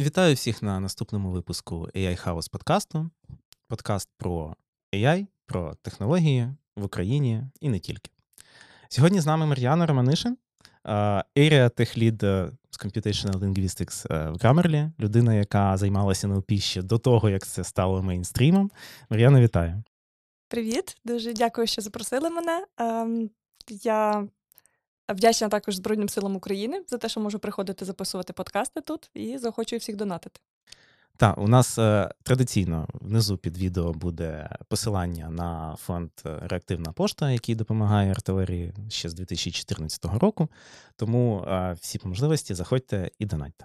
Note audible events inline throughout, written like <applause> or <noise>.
Вітаю всіх на наступному випуску AI House подкасту. Подкаст про AI, про технології в Україні і не тільки. Сьогодні з нами Мар'яна Романишин, Area Tech Lead з Computational Linguistics в Grammarly, людина, яка займалася НЛП ще до того, як це стало мейнстрімом. Мар'яна, вітаю. Привіт, дуже дякую, що запросили мене. Ем, я Вдячна також Збройним силам України за те, що можу приходити записувати подкасти тут і заохочую всіх донатити. Так, у нас е, традиційно внизу під відео буде посилання на фонд е, Реактивна пошта, який допомагає артилерії ще з 2014 року. Тому е, всі по можливості заходьте і донатьте.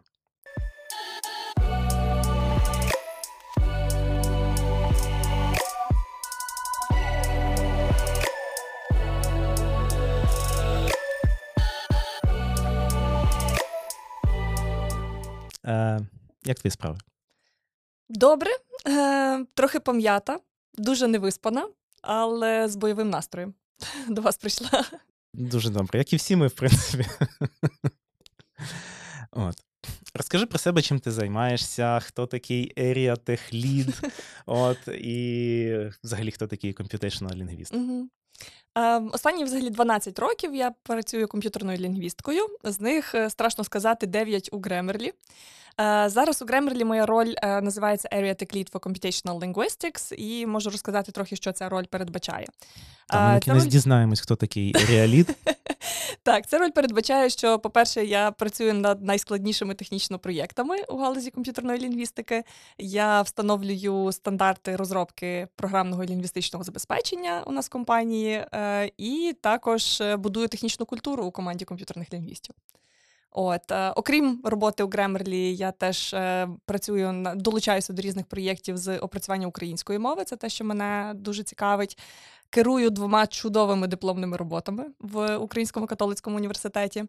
Е, Як твої справи? Добре, е, трохи пом'ята, дуже невиспана, але з бойовим настроєм <laughs> до вас прийшла. Дуже добре, як і всі ми, в принципі. От. Розкажи про себе, чим ти займаєшся, хто такий Area Tech Lead, <laughs> от, і взагалі хто такий computational лінгвіст. Угу. Ем, останні взагалі 12 років я працюю комп'ютерною лінгвісткою. З них е, страшно сказати 9 у. Е, зараз у Grammarly моя роль е, називається Area Tech Lead for Computational Linguistics, і можу розказати трохи, що ця роль передбачає. Та ми кінець роль... дізнаємось, хто такий Lead. <laughs> Так, ця роль передбачає, що, по-перше, я працюю над найскладнішими технічно проєктами у галузі комп'ютерної лінгвістики. Я встановлюю стандарти розробки програмного лінгвістичного забезпечення у нас в компанії, е, і також будую технічну культуру у команді комп'ютерних лінгвістів. От, е, окрім роботи у Grammarly, я теж е, працюю долучаюся до різних проєктів з опрацювання української мови. Це те, що мене дуже цікавить. Керую двома чудовими дипломними роботами в Українському католицькому університеті.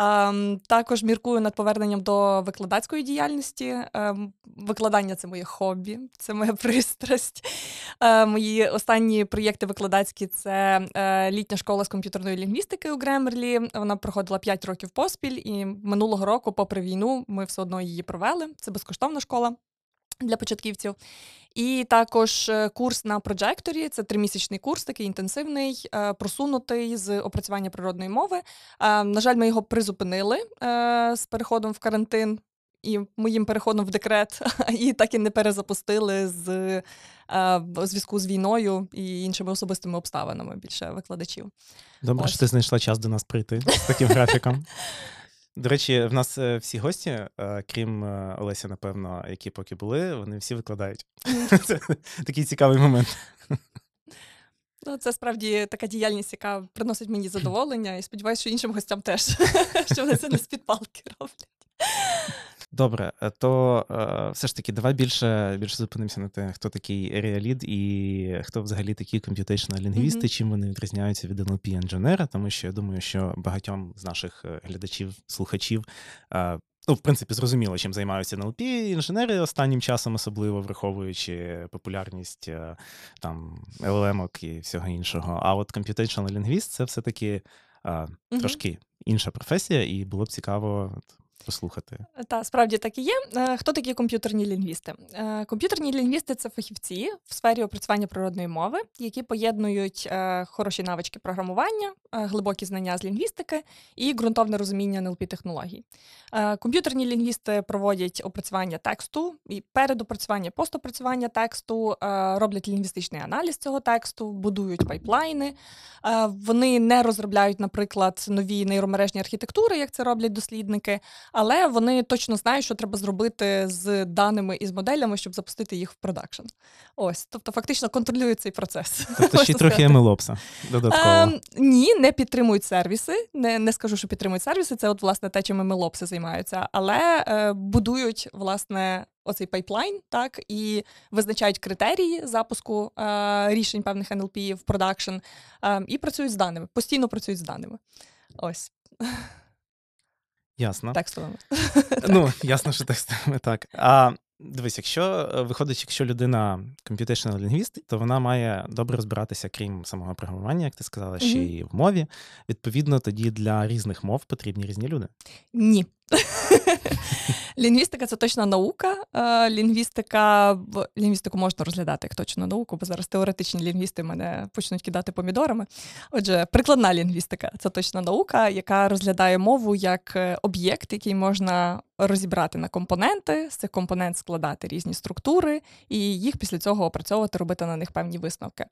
Ем, також міркую над поверненням до викладацької діяльності. Ем, викладання це моє хобі, це моя <laughs> пристрасть. Е, мої останні проєкти викладацькі це е, літня школа з комп'ютерної лінгвістики у Гремерлі. Вона проходила 5 років поспіль, і минулого року, попри війну, ми все одно її провели. Це безкоштовна школа для початківців. І також е, курс на проджекторі це тримісячний курс, такий інтенсивний, е, просунутий з опрацювання природної мови. Е, на жаль, ми його призупинили з переходом в карантин і моїм переходом в декрет, <laughs> і так і не перезапустили з зв'язку з війною і іншими особистими обставинами більше викладачів. Добре, Ось. що ти знайшла час до нас прийти з таким графіком. <laughs> До речі, в нас е, всі гості, е, крім е, Олеся, напевно, які поки були, вони всі викладають. <laughs> Це такий цікавий момент. Ну, це справді така діяльність, яка приносить мені задоволення, і сподіваюся, що іншим гостям теж, <laughs> що вони це не з-під палки роблять. Добре, е, то е, все ж таки, давай більше більше зупинимося на те, хто такий Lead і хто взагалі такі computational лінгвісти, mm-hmm. чим вони відрізняються від NLP інженера, тому що я думаю, що багатьом з наших е, глядачів, слухачів. Е, Ну, в принципі, зрозуміло, чим займаються НЛП інженери останнім часом, особливо враховуючи популярність е, там LLM і всього іншого. А от computational лінгвіст це все-таки а, трошки інша професія, і було б цікаво послухати. Та справді так і є. Е, хто такі комп'ютерні лінгвісти? Е, комп'ютерні лінгвісти це фахівці в сфері опрацювання природної мови, які поєднують е, хороші навички програмування, глибокі знання з лінгвістики і ґрунтовне розуміння НЛП технологій. Комп'ютерні лінгвісти проводять опрацювання тексту і перед опрацювання, постопрацювання тексту, роблять лінгвістичний аналіз цього тексту, будують пайплайни. Вони не розробляють, наприклад, нові нейромережні архітектури, як це роблять дослідники але вони точно знають, що треба зробити з даними і з моделями, щоб запустити їх в продакшн. Ось, тобто, фактично контролюють цей процес. <laughs> Тобто ще трохи MLOps додатково. Ем, ні, не підтримують сервіси. Не не скажу, що підтримують сервіси. Це от власне те, чим MLOps займаються, але е, будують власне. Оцей пайплайн, так, і визначають критерії запуску е, рішень певних NLP в продакшн, е, і працюють з даними, постійно працюють з даними. Ось. <laughs> Ясно. Текстовими. <laughs> Ну, ясно, що текстовими, так. А дивись, якщо е, виходить, якщо людина computational лінгвіст, то вона має добре розбиратися, крім самого програмування, як ти сказала, ще й в мові. Відповідно, тоді для різних мов потрібні різні люди. Ні. <laughs> Лінгвістика це точна наука. Е, лінгвістика лінгвістику можна розглядати як точну науку, бо зараз теоретичні лінгвісти мене почнуть кидати помідорами. Отже, прикладна лінгвістика це точна наука, яка розглядає мову як е, об'єкт, який можна розібрати на компоненти, з цих компонент складати різні структури, і їх після цього опрацьовувати, робити на них певні висновки.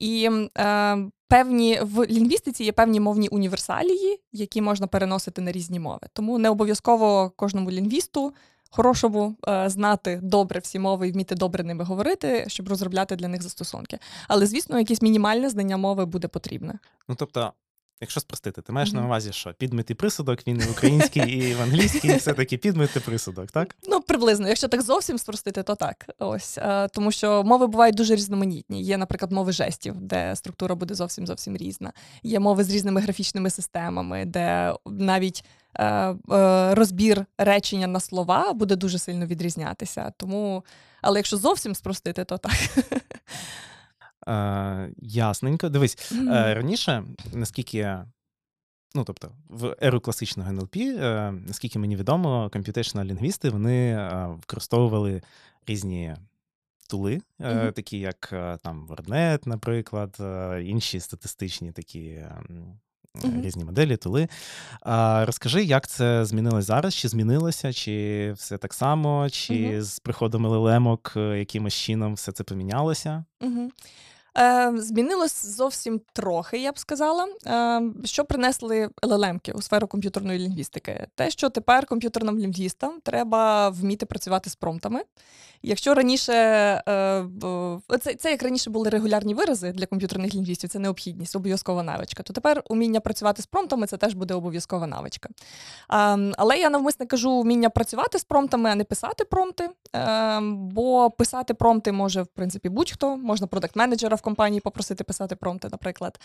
І е, певні в лінгвістиці є певні мовні універсалії, які можна переносити на різні мови. Тому не обов'язково кожному лінгвісту. Хорошому е, знати добре всі мови і вміти добре ними говорити, щоб розробляти для них застосунки. Але, звісно, якесь мінімальне знання мови буде потрібне. Ну тобто, Якщо спростити, ти маєш mm-hmm. на увазі, що підмет і присудок, він і в українській, і в англійській, і <laughs> все-таки підмет і присудок, так? Ну, приблизно. Якщо так зовсім спростити, то так. Ось. А, тому що мови бувають дуже різноманітні. Є, наприклад, мови жестів, де структура буде зовсім зовсім різна. Є мови з різними графічними системами, де навіть е, е, розбір речення на слова буде дуже сильно відрізнятися. Тому, але якщо зовсім спростити, то так. <laughs> Е, Ясненько. Дивись, е, раніше, наскільки. Ну, тобто, в еру класичного НЛП, е, наскільки мені відомо, комп'ютейшнл лінгвісти вони е, використовували різні тули, е, mm-hmm. такі як е, там WordNet, наприклад, е, інші статистичні такі mm-hmm. різні моделі, тули. Розкажи, як це змінилось зараз? Чи змінилося, чи все так само, чи mm-hmm. з приходом ЛЛМок якимось чином все це помінялося? Е, Змінилось зовсім трохи, я б сказала. Е, Що принесли ЛЛМки у сферу комп'ютерної лінгвістики? Те, що тепер комп'ютерним лінгвістам треба вміти працювати з промптами. Якщо раніше е, це, це як раніше були регулярні вирази для комп'ютерних лінгвістів, це необхідність, обов'язкова навичка, то тепер уміння працювати з промптами це теж буде обов'язкова навичка. Але я навмисне кажу вміння працювати з промптами, а не писати промпти. Бо писати промпти може, в принципі, будь-хто, можна продакт-менеджера в компанії попросити писати промпти, наприклад.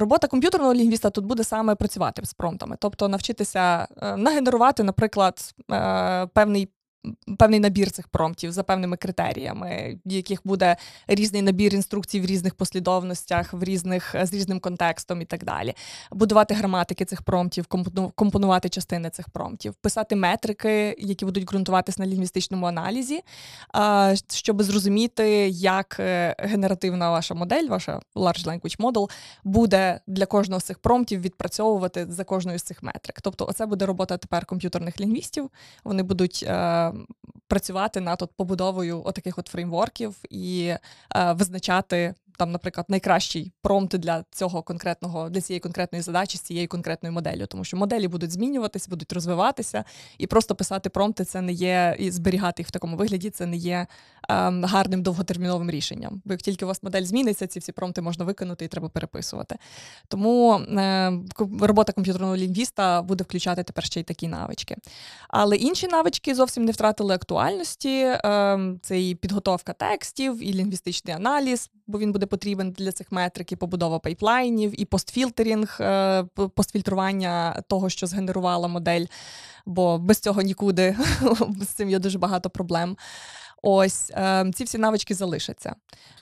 Робота комп'ютерного лінгвіста тут буде саме працювати з промтами, тобто навчитися е, нагенерувати, наприклад, певний певний набір цих промптів за певними критеріями, в яких буде різний набір інструкцій в різних послідовностях, в різних з різним контекстом і так далі. Будувати граматики цих промптів, компонувати частини цих промптів, писати метрики, які будуть ґрунтуватись на лінгвістичному аналізі, щоб зрозуміти, як е, генеративна ваша модель, ваша Large Language Model, буде для кожного з цих промптів відпрацьовувати за кожною з цих метрик. Тобто, оце буде робота тепер комп'ютерних лінгвістів. Вони будуть е, працювати над от побудовою отаких от фреймворків і е, визначати там, наприклад, найкращий промпт для цього конкретного для цієї конкретної задачі з цією конкретною моделлю, тому що моделі будуть змінюватися, будуть розвиватися, і просто писати промпти це не є і зберігати їх в такому вигляді. Це не є ем, гарним довготерміновим рішенням. Бо як тільки у вас модель зміниться, ці всі промпти можна виконати і треба переписувати. Тому е, робота комп'ютерного лінгвіста буде включати тепер ще й такі навички. Але інші навички зовсім не втратили актуальності. Е, це і підготовка текстів, і лінгвістичний аналіз, бо він буде буде потрібен для цих метрик і побудова пайплайнів, і постфільтерінг, е, постфільтрування того, що згенерувала модель, бо без цього нікуди <laughs> з цим є дуже багато проблем. Ось е, ці всі навички залишаться. Е,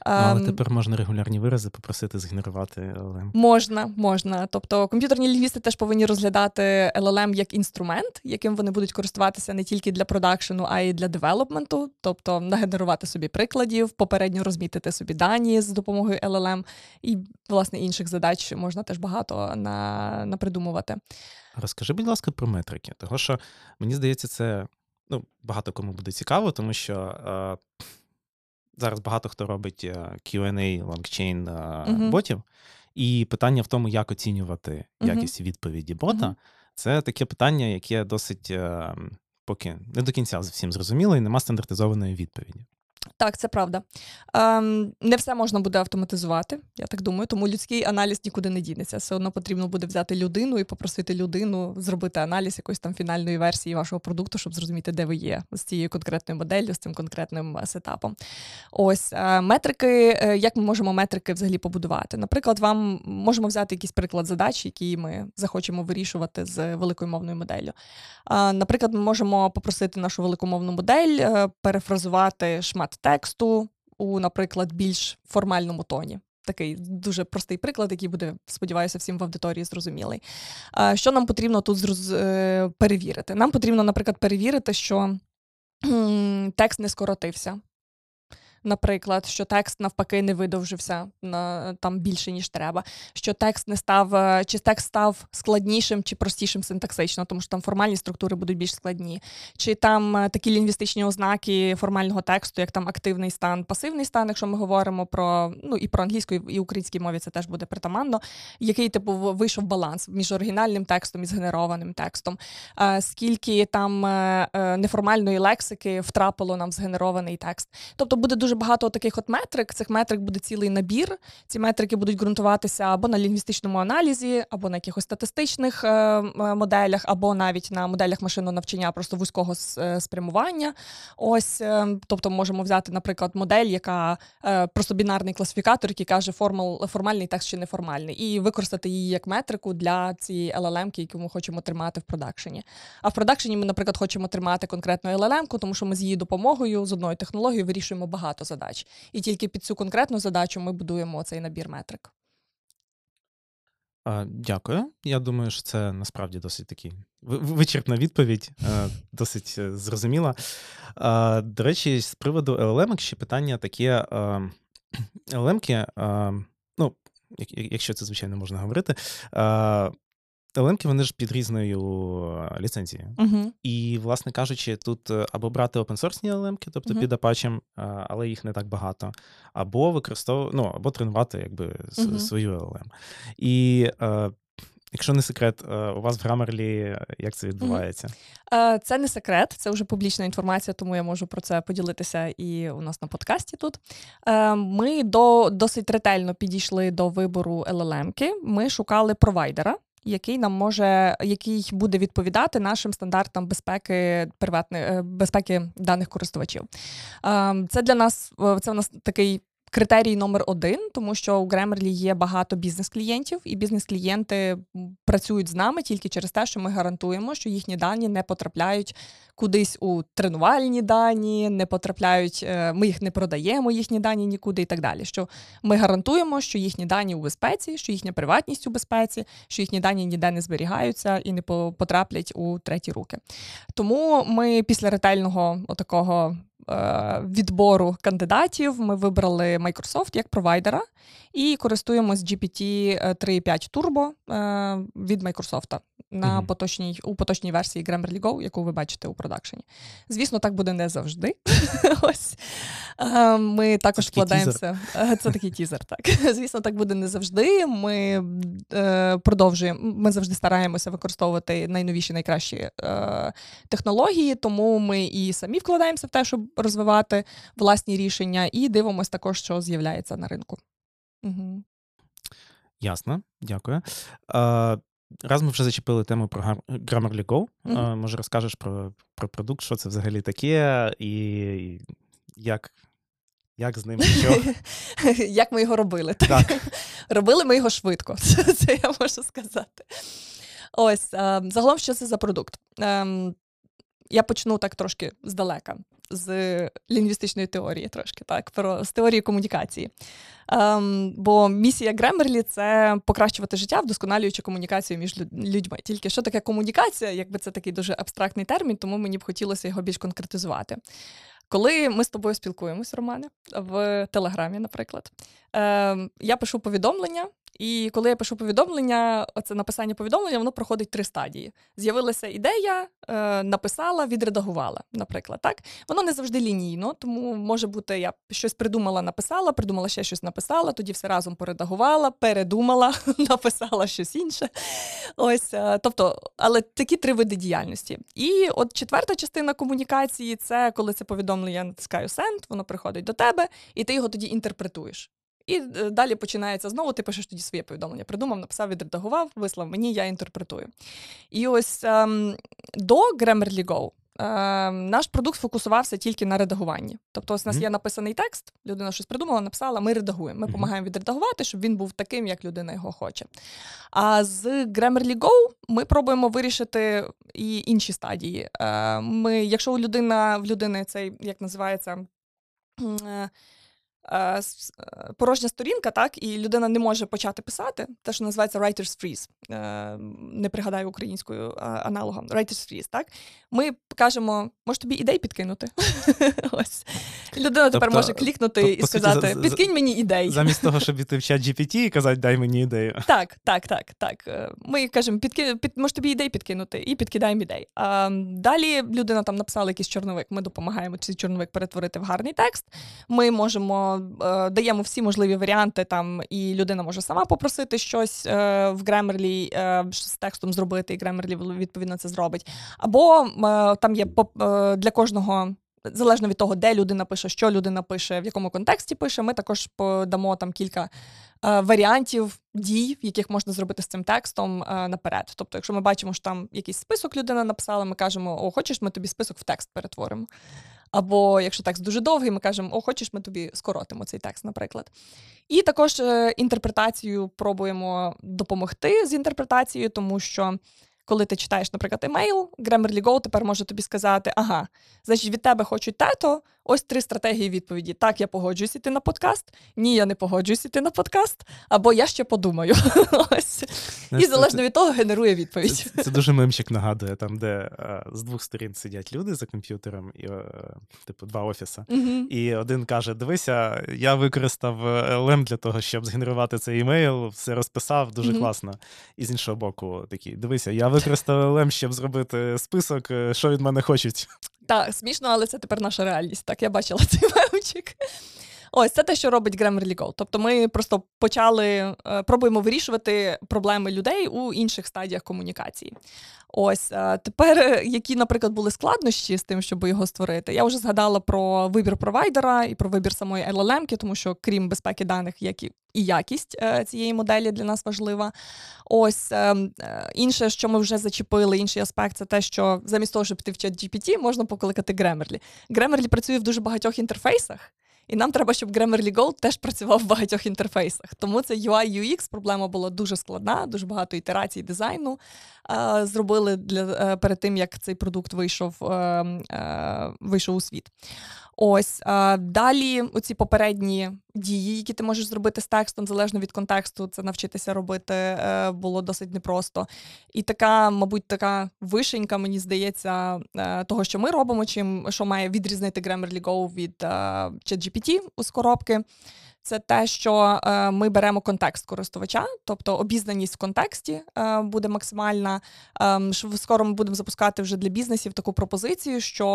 але тепер можна регулярні вирази попросити згенерувати LLM? Можна, можна. Тобто комп'ютерні лінгвісти теж повинні розглядати LLM як інструмент, яким вони будуть користуватися не тільки для продакшену, а й для девелопменту, тобто нагенерувати собі прикладів, попередньо розмітити собі дані з допомогою LLM, і власне інших задач можна теж багато на, напридумувати. Розкажи, будь ласка, про метрики, того що мені здається, це ну, багато кому буде цікаво, тому що е, зараз багато хто робить е, QA LangChain uh ботів, і питання в тому, як оцінювати якість відповіді бота, це таке питання, яке досить е, поки не до кінця всім зрозуміло, і нема стандартизованої відповіді. Так, це правда. Ем, Не все можна буде автоматизувати, я так думаю, тому людський аналіз нікуди не дінеться. Все одно потрібно буде взяти людину і попросити людину зробити аналіз якоїсь там фінальної версії вашого продукту, щоб зрозуміти, де ви є з цією конкретною моделлю, з цим конкретним е, сетапом. Ось е, метрики, е, як ми можемо метрики взагалі побудувати? Наприклад, вам можемо взяти якийсь приклад задач, які ми захочемо вирішувати з великою мовною моделлю. Наприклад, ми можемо попросити нашу великомовну модель перефразувати шмат тексту у, наприклад, більш формальному тоні. такий дуже простий приклад, який буде, сподіваюся, всім в аудиторії зрозумілий. Що нам потрібно тут. Е, перевірити? Нам потрібно, наприклад, перевірити, що текст не скоротився наприклад, що текст навпаки не видовжився на там більше ніж треба, що текст не став, е, чи текст став складнішим чи простішим синтаксично, тому що там формальні структури будуть більш складні, чи там е, такі лінгвістичні ознаки формального тексту, як там активний стан, пасивний стан, якщо ми говоримо про ну і про англійську, і українській мові це теж буде притаманно, який типу вийшов баланс між оригінальним текстом і згенерованим текстом, е, скільки там неформальної лексики втрапило нам в згенерований текст. Тобто буде дуже дуже багато таких от метрик. Цих метрик буде цілий набір. Ці метрики будуть ґрунтуватися або на лінгвістичному аналізі, або на якихось статистичних е, моделях, або навіть на моделях машинного навчання просто вузького е, спрямування. Ось, е, тобто, можемо взяти, наприклад, модель, яка просто бінарний класифікатор, який каже формал, формальний текст чи неформальний, і використати її як метрику для цієї LLM, яку ми хочемо тримати в продакшені. А в продакшені ми, наприклад, хочемо тримати конкретну LLM, тому що ми з її допомогою з одною технологією вирішуємо багато багато задач. І тільки під цю конкретну задачу ми будуємо цей набір метрик. Дякую. Я думаю, що це насправді досить такий вичерпна відповідь, <laughs> досить е, зрозуміла. До речі, з приводу LLM, ще питання таке: LLM, ну, якщо це звичайно можна говорити, LLM вони ж під різною ліцензією. Угу. І, власне кажучи, тут е, або брати опенсорсні LLM, тобто угу. під Apache, але їх не так багато, або використовувати, ну, або тренувати якби угу. свою LLM. І е, Якщо не секрет, е, у вас в Grammarly як це відбувається? Це не секрет, це вже публічна інформація, тому я можу про це поділитися і у нас на подкасті тут. Ми до досить ретельно підійшли до вибору LLM-ки. Ми шукали провайдера, який нам може, який буде відповідати нашим стандартам безпеки приватної е, безпеки даних користувачів. Ем, це для нас е, це у нас такий критерій номер один, тому що у Grammarly є багато бізнес-клієнтів, і бізнес-клієнти працюють з нами тільки через те, що ми гарантуємо, що їхні дані не потрапляють кудись у тренувальні дані, не потрапляють, е, ми їх не продаємо, їхні дані нікуди і так далі. Що ми гарантуємо, що їхні дані у безпеці, що їхня приватність у безпеці, що їхні дані ніде не зберігаються і не потраплять у треті руки. Тому ми після ретельного отакого відбору кандидатів. Ми вибрали Microsoft як провайдера і користуємось GPT 3.5 Turbo е, від Microsoft на mm-hmm. поточній у поточній версії Grammarly Go, яку ви бачите у продакшені. Звісно, так буде не завжди. <laughs> Ось е, ми також вкладаємося. Це такий тізер. Так <laughs> звісно, так буде не завжди. Ми продовжуємо. Ми завжди стараємося використовувати найновіші найкращі технології, тому ми і самі вкладаємося в те, щоб розвивати власні рішення, і дивимося також, що з'являється на ринку. Угу. Ясно, дякую. А, Раз ми вже зачепили тему про Grammarly Go, а, може розкажеш про про продукт, що це взагалі таке, і як як з ним що? <laughs> Як ми його робили? Так. <laughs> Робили ми його швидко, <laughs> це я можу сказати. Ось, загалом, що це за продукт? Я почну так трошки здалека з лінгвістичної теорії, трошки так, про з теорії комунікації. Ем, Бо місія Гремерлі це покращувати життя, вдосконалюючи комунікацію між людьми. Тільки що таке комунікація, якби це такий дуже абстрактний термін, тому мені б хотілося його більш конкретизувати. Коли ми з тобою спілкуємось, Романе, в Телеграмі, наприклад, е, я пишу повідомлення, і коли я пишу повідомлення, оце написання повідомлення, воно проходить три стадії. З'явилася ідея, е, написала, відредагувала, наприклад. так? Воно не завжди лінійно, тому може бути, я щось придумала, написала, придумала ще щось написала, тоді все разом поредагувала, передумала, <laughs> написала щось інше. Ось, е, тобто, але такі три види діяльності. І от четверта частина комунікації це коли це повідомлення я натискаю send, воно приходить до тебе, і ти його тоді інтерпретуєш. І е, далі починається знову, ти пишеш тоді своє повідомлення. Придумав, написав, відредагував, вислав мені, я інтерпретую. І ось ем, до Grammarly Go ем, наш продукт фокусувався тільки на редагуванні. Тобто, ось у нас mm-hmm. є написаний текст, людина щось придумала, написала, ми редагуємо. Ми допомагаємо mm-hmm. відредагувати, щоб він був таким, як людина його хоче. А з Grammarly Go ми пробуємо вирішити і інші стадії. Е, ми, Якщо у людина в людини цей як називається. Е, порожня сторінка, так, і людина не може почати писати, те, що називається writer's freeze, е, не пригадаю українською аналогом, writer's freeze, так, ми кажемо, може тобі ідей підкинути. <laughs> Ось. Людина тепер тобто, може клікнути і сказати: підкинь мені ідей. Замість того, щоб іти в чат GPT і казати, дай мені ідею. <laughs> Так, так, так, так. Ми кажемо, підки... під... може тобі ідей підкинути, і підкидаємо ідей. А, Далі людина там написала якийсь чорновик, ми допомагаємо цей чорновик перетворити в гарний текст. Ми можемо е, даємо всі можливі варіанти, там, і людина може сама попросити щось е, в Grammarly е, з текстом зробити, і Grammarly, відповідно це зробить. Або е, там є е, для кожного. Залежно від того, де людина пише, що людина пише, в якому контексті пише, ми також подамо там кілька е, варіантів дій, яких можна зробити з цим текстом е, наперед. Тобто, якщо ми бачимо, що там якийсь список людина написала, ми кажемо, о, хочеш, ми тобі список в текст перетворимо. Або якщо текст дуже довгий, ми кажемо, о, хочеш, ми тобі скоротимо цей текст, наприклад. І також е, інтерпретацію пробуємо допомогти з інтерпретацією, тому що коли ти читаєш, наприклад, емейл, Grammarly Go тепер може тобі сказати: ага, значить, від тебе хочуть тето, ось три стратегії відповіді. Так, я погоджуюсь іти на подкаст. Ні, я не погоджуюсь іти на подкаст, або я ще подумаю. <laughs> ось. І залежно від того генерує відповідь. Це, це дуже мемчик нагадує, там, де а, е, з двох сторін сидять люди за комп'ютером, і, а, е, типу, два офіси. uh І один каже: Дивися, я використав LM для того, щоб згенерувати цей емейл, все розписав, дуже uh класно. І з іншого боку, такий, дивися, я використав LM, щоб зробити список, е, що від мене хочуть. Так, смішно, але це тепер наша реальність. Так, я бачила <laughs> цей мемчик. Ось це те, що робить Grammarly Go. Тобто ми просто почали е, пробуємо вирішувати проблеми людей у інших стадіях комунікації. Ось е, тепер, е, які, наприклад, були складнощі з тим, щоб його створити. Я вже згадала про вибір провайдера і про вибір самої LLM, тому що крім безпеки даних, як і якість цієї моделі для нас важлива. Ось інше, що ми вже зачепили, інший аспект, це те, що замість того, щоб піти в чат GPT, можна покликати Grammarly. Grammarly працює в дуже багатьох інтерфейсах. І нам треба, щоб Grammarly Go теж працював в багатьох інтерфейсах. Тому це UI UX проблема була дуже складна, дуже багато ітерацій дизайну е, зробили для е, перед тим, як цей продукт вийшов, е, е вийшов у світ. Ось далі оці попередні дії, які ти можеш зробити з текстом, залежно від контексту, це навчитися робити е, було досить непросто. І така, мабуть, така вишенька, мені здається, е, того, що ми робимо, чим що має відрізнити Grammarly Go від е, ChatGPT з коробки це те, що е, ми беремо контекст користувача, тобто обізнаність в контексті е, буде максимальна. Е, скоро ми будемо запускати вже для бізнесів таку пропозицію, що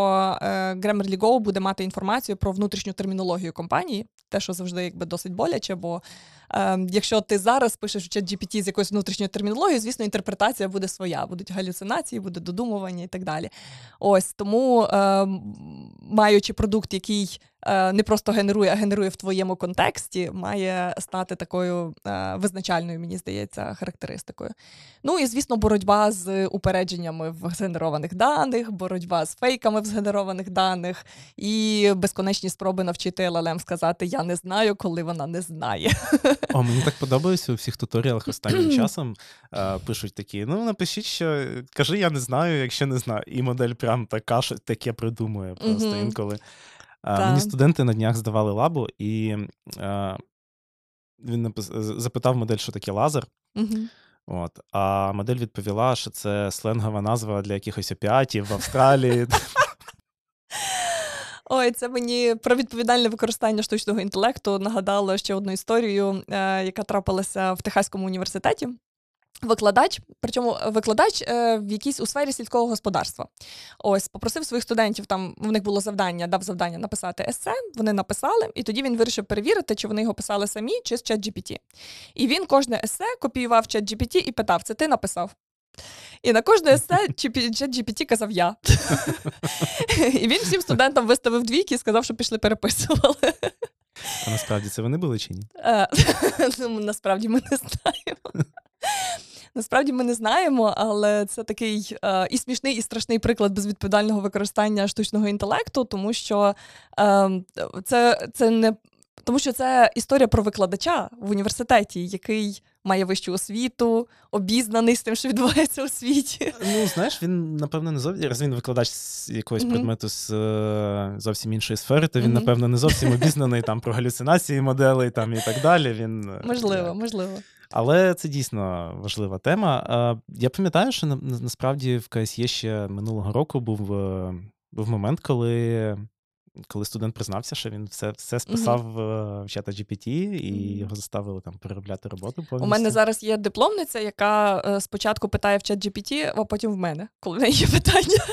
е, Grammarly Go буде мати інформацію про внутрішню термінологію компанії, те, що завжди якби досить боляче, бо якщо ти зараз пишеш в чат GPT з якоюсь внутрішньою термінологією, звісно, інтерпретація буде своя, будуть галюцинації, буде додумування і так далі. Ось тому, е, маючи продукт, який Е, не просто генерує, а генерує в твоєму контексті, має стати такою е, визначальною, мені здається, характеристикою. Ну і звісно, боротьба з упередженнями в згенерованих даних, боротьба з фейками в згенерованих даних і безконечні спроби навчити LLM сказати Я не знаю, коли вона не знає. <laughs> О, Мені так подобається у всіх туторіалах <clears throat> останнім часом е, пишуть такі: ну напишіть, що кажи, я не знаю, якщо не знаю. І модель прям така таке придумує просто інколи. Так. Мені студенти на днях здавали лабу, і а, він напис... запитав модель, що таке лазер. Угу. От, А модель відповіла, що це сленгова назва для якихось опіатів в Австралії. <laughs> Ой, це мені про відповідальне використання штучного інтелекту нагадало ще одну історію, е, яка трапилася в Техаському університеті. Викладач, причому викладач е, в якійсь у сфері сільського господарства. Ось попросив своїх студентів. Там в них було завдання, дав завдання написати есе. Вони написали, і тоді він вирішив перевірити, чи вони його писали самі, чи з чат GPT. І він кожне есе копіював чат GPT і питав: це ти написав? І на кожне есе GPT казав я. <laughs> І він всім студентам виставив двійки і сказав, що пішли переписували. А насправді це вони були чи ні? Е, <laughs> ну, насправді ми не знаємо. Насправді ми не знаємо, але це такий е, і смішний, і страшний приклад безвідповідального використання штучного інтелекту, тому що е, це, це не тому, що це історія про викладача в університеті, який має вищу освіту, обізнаний з тим, що відбувається у світі. Ну, знаєш, він, напевно, не зовсім раз він викладач з якогось mm-hmm. предмету з е, зовсім іншої сфери, то він, mm-hmm. напевно, не зовсім обізнаний там про галюцинації моделей там і так далі. Він, е, Можливо, як. можливо. Але це дійсно важлива тема. Я пам'ятаю, що насправді в КСЄ ще минулого року був е, був момент, коли коли студент признався, що він все все списав mm-hmm. в чата GPT, і mm-hmm. його заставили там переробляти роботу. повністю. У мене зараз є дипломниця, яка е, спочатку питає в чат GPT, а потім в мене, коли в неї є питання.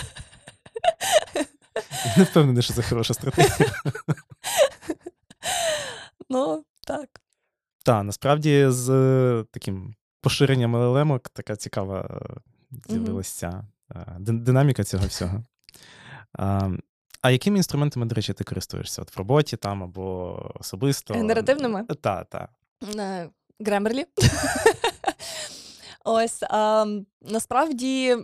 Не впевнений, що це хороша стратегія. <laughs> Ну, так. Так, насправді з таким поширенням LLM така цікава з'явилася mm-hmm. динаміка цього всього. А якими інструментами, до речі, ти користуєшся? От в роботі там або особисто? Генеративними? Так, так. Гремерлі. Ось а, насправді.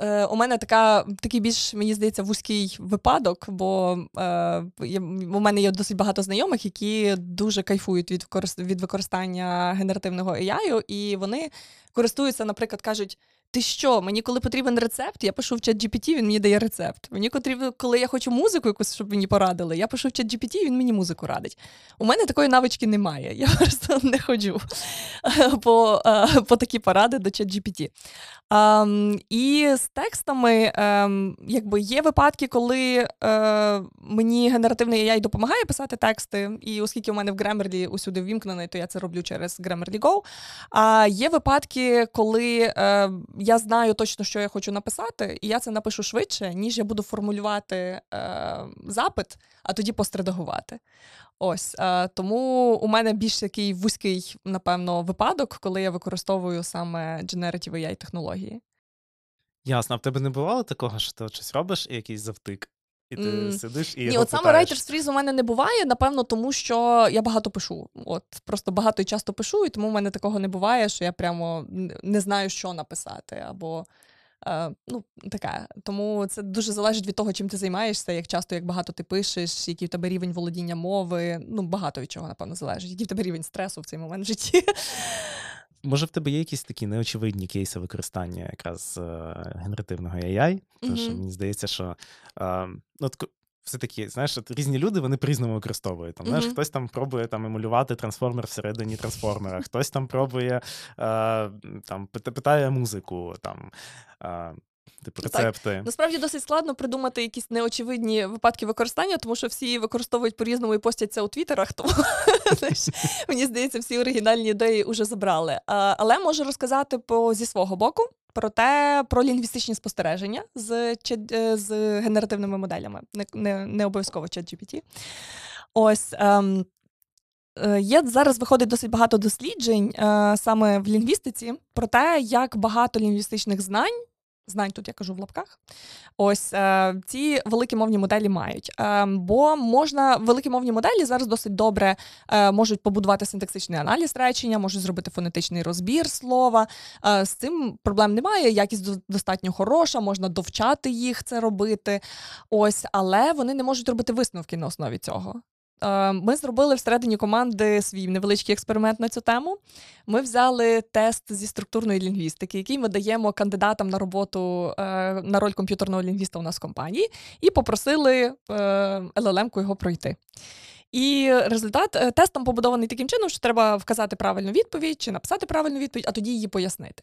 Е, у мене така такий більш, мені здається, вузький випадок, бо е, у мене є досить багато знайомих, які дуже кайфують від від використання генеративного AI, і вони користуються, наприклад, кажуть: ти що? Мені коли потрібен рецепт, я пишу в чат GPT, він мені дає рецепт. Мені потрібно, коли я хочу музику, якусь, щоб мені порадили, я пишу в чат GPT, він мені музику радить. У мене такої навички немає. Я <laughs> просто не ходжу <laughs> по по такі поради до чат GPT. І з текстами um, якби є випадки, коли uh, мені генеративний AI допомагає писати тексти, і оскільки у мене в Grammarly усюди ввімкнений, то я це роблю через Grammarly Go. А є випадки, коли uh, я знаю точно, що я хочу написати, і я це напишу швидше, ніж я буду формулювати е, запит, а тоді постредагувати. Ось е, тому у мене більш такий вузький, напевно, випадок, коли я використовую саме Generative AI технології. Ясно, а в тебе не бувало такого, що ти щось робиш і якийсь завтик? І ти mm. сидиш і. Ні, його от саме Writer's Freeze у мене не буває, напевно, тому що я багато пишу. От Просто багато і часто пишу, і тому в мене такого не буває, що я прямо не знаю, що написати. або... Uh, ну, таке. Тому це дуже залежить від того, чим ти займаєшся, як часто, як багато ти пишеш, який в тебе рівень володіння мови. Ну, багато від чого, напевно, залежить, який в тебе рівень стресу в цей момент в житті. Може, в тебе є якісь такі неочевидні кейси використання якраз е, генеративного AI? Тому що мені здається, що е, ну, все-таки, знаєш, от різні люди вони по-різному використовують. Там, знаєш, Хтось там пробує там емулювати трансформер всередині трансформера, хтось там пробує е, там питає музику. там. Е, Типу рецепти. Так. Насправді досить складно придумати якісь неочевидні випадки використання, тому що всі використовують по-різному і постяться у твіттерах. <laughs> Тому мені здається, всі оригінальні ідеї вже забрали. Але можу розказати по зі свого боку про те, про лінгвістичні спостереження з е, з генеративними моделями, не не, не обов'язково ChatGPT. Ось. Ем, е, Є зараз виходить досить багато досліджень е, саме в лінгвістиці про те, як багато лінгвістичних знань знань тут я кажу в лапках. Ось е, ці великі мовні моделі мають. Е, бо можна великі мовні моделі зараз досить добре е, можуть побудувати синтаксичний аналіз речення, можуть зробити фонетичний розбір слова. З цим проблем немає. Якість достатньо хороша, можна довчати їх це робити. Ось, але вони не можуть робити висновки на основі цього. Е, ми зробили всередині команди свій невеличкий експеримент на цю тему. Ми взяли тест зі структурної лінгвістики, який ми даємо кандидатам на роботу е, на роль комп'ютерного лінгвіста у нас в компанії, і попросили LLM-ку е, його пройти. І результат тестом побудований таким чином, що треба вказати правильну відповідь чи написати правильну відповідь, а тоді її пояснити.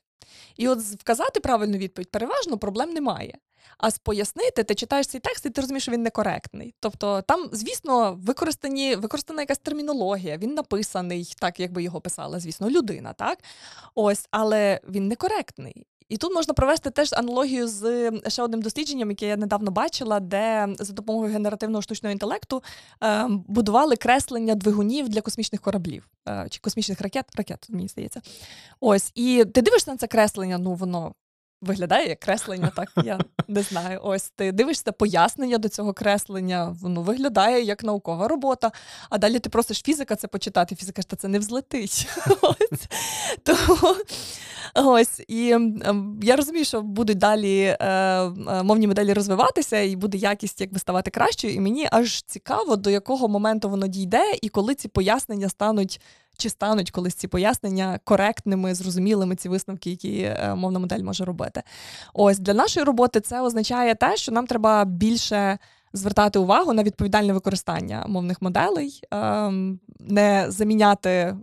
І от вказати правильну відповідь переважно проблем немає. А з пояснити, ти читаєш цей текст, і ти розумієш, що він некоректний. Тобто там, звісно, використані, використана якась термінологія, він написаний, так якби його писала, звісно, людина, так? Ось, але він некоректний. І тут можна провести теж аналогію з ще одним дослідженням, яке я недавно бачила, де за допомогою генеративного штучного інтелекту е, будували креслення двигунів для космічних кораблів е, чи космічних ракет, ракет, мені здається. Ось, і ти дивишся на це креслення, ну воно виглядає як креслення, так я не знаю. Ось ти дивишся пояснення до цього креслення, воно виглядає як наукова робота. А далі ти просиш фізика це почитати. Фізика ж це не взлетить. <laughs> Ось і ем, я розумію, що будуть далі е, е, мовні моделі розвиватися, і буде якість якби ставати кращою. І мені аж цікаво, до якого моменту воно дійде, і коли ці пояснення стануть чи стануть колись ці пояснення коректними, зрозумілими, ці висновки, які е, мовна модель може робити. Ось для нашої роботи це означає те, що нам треба більше звертати увагу на відповідальне використання мовних моделей, ем, не заміняти,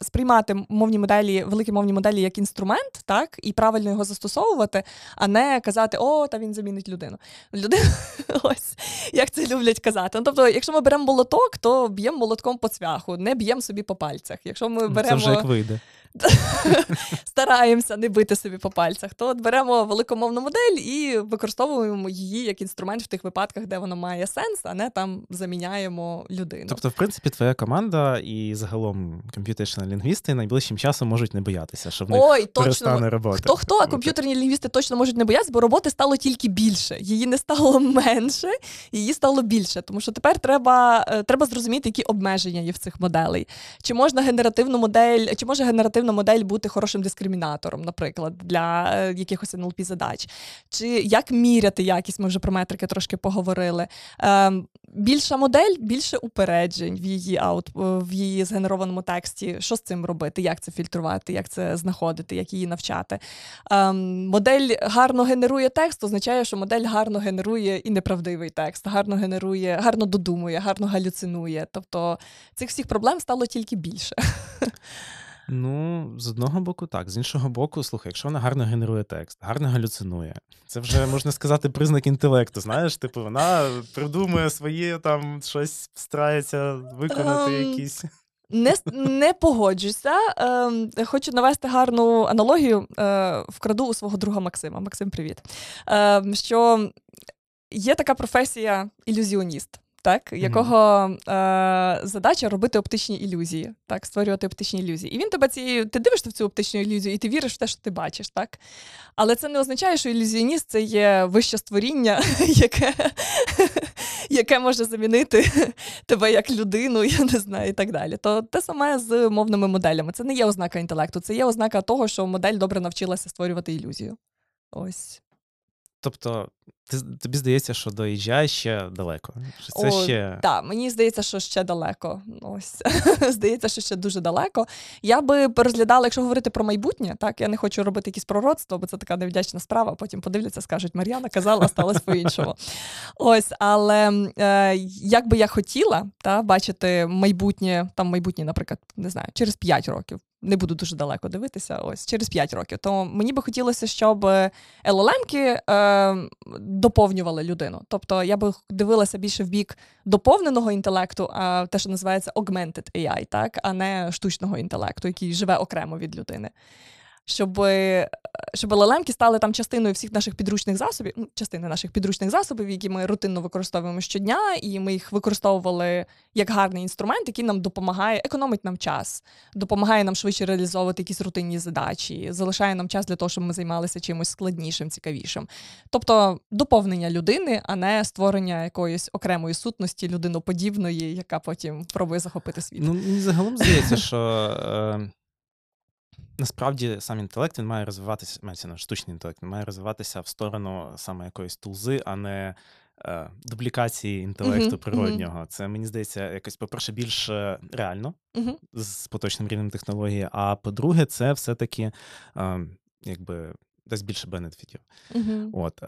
сприймати мовні моделі, великі мовні моделі як інструмент, так, і правильно його застосовувати, а не казати, о, та він замінить людину. Людину, <laughs> ось як це люблять казати. Ну, Тобто, якщо ми беремо молоток, то б'ємо молотком по цвяху, не б'ємо собі по пальцях. Якщо ми беремо... Це вже як вийде. <laughs> стараємося не бити собі по пальцях, то от беремо великомовну модель і використовуємо її як інструмент в тих випадках, де воно має сенс, а не там заміняємо людину. Тобто, в принципі, твоя команда і загалом комп'ютерні лінгвісти найближчим часом можуть не боятися, що в них Ой, перестане робота. Хто хто, а комп'ютерні лінгвісти точно можуть не боятися, бо роботи стало тільки більше. Її не стало <laughs> менше, її стало більше. Тому що тепер треба е, треба зрозуміти, які обмеження є в цих моделей. Чи можна генеративну модель, чи може генеративна альтернативна модель бути хорошим дискримінатором, наприклад, для е, якихось НЛП задач. Чи як міряти якість? Ми вже про метрики трошки поговорили. Е, більша модель, більше упереджень в її аут, е, в її згенерованому тексті. Що з цим робити? Як це фільтрувати, як це знаходити, як її навчати? Е, модель гарно генерує текст, означає, що модель гарно генерує і неправдивий текст, гарно генерує, гарно додумує, гарно галюцинує. Тобто цих всіх проблем стало тільки більше. <laughs> Ну, з одного боку, так. З іншого боку, слухай, якщо вона гарно генерує текст, гарно галюцинує, це вже можна сказати признак інтелекту. Знаєш, типу, вона придумує своє там щось старається виконати um... якісь. Не не погоджуся. Е, Хочу навести гарну аналогію. Е, Вкраду у свого друга Максима. Максим, привіт. Е, Що є така професія ілюзіоніст так, якого е, задача робити оптичні ілюзії, так, створювати оптичні ілюзії. І він тебе ці, ти дивишся в цю оптичну ілюзію, і ти віриш в те, що ти бачиш, так? Але це не означає, що ілюзіоніст це є вище створіння, <laughs> яке яке може замінити тебе як людину, я не знаю, і так далі. То те саме з мовними моделями. Це не є ознака інтелекту, це є ознака того, що модель добре навчилася створювати ілюзію. Ось. Тобто, тобі здається, що до AGI ще далеко. Це О, ще... Так, мені здається, що ще далеко. Ось <laughs> здається, що ще дуже далеко. Я би розглядала, якщо говорити про майбутнє, так я не хочу робити якісь пророцтво, бо це така невдячна справа. Потім подивляться, скажуть, Мар'яна казала, сталося по-іншому. <laughs> Ось, але е, як би я хотіла та, бачити майбутнє, там майбутнє, наприклад, не знаю, через 5 років не буду дуже далеко дивитися, ось через 5 років. То мені би хотілося, щоб LLM-ки е, доповнювали людину. Тобто я би дивилася більше в бік доповненого інтелекту, а те, що називається augmented AI, так, а не штучного інтелекту, який живе окремо від людини щоб щоб LLM стали там частиною всіх наших підручних засобів, ну, частини наших підручних засобів, які ми рутинно використовуємо щодня, і ми їх використовували як гарний інструмент, який нам допомагає, економить нам час, допомагає нам швидше реалізовувати якісь рутинні задачі, залишає нам час для того, щоб ми займалися чимось складнішим, цікавішим. Тобто доповнення людини, а не створення якоїсь окремої сутності людиноподібної, яка потім пробує захопити світ. Ну мені загалом здається, що. <laughs> Е, Насправді сам інтелект він має розвиватися, мається на штучний інтелект, він має розвиватися в сторону саме якоїсь тулзи, а не е, дублікації інтелекту uh-huh, природнього. Uh-huh. Це мені здається, якось, по-перше, більш реально uh-huh. з поточним рівнем технології. А по-друге, це все-таки е, якби дасть більше бенефітів. От, е,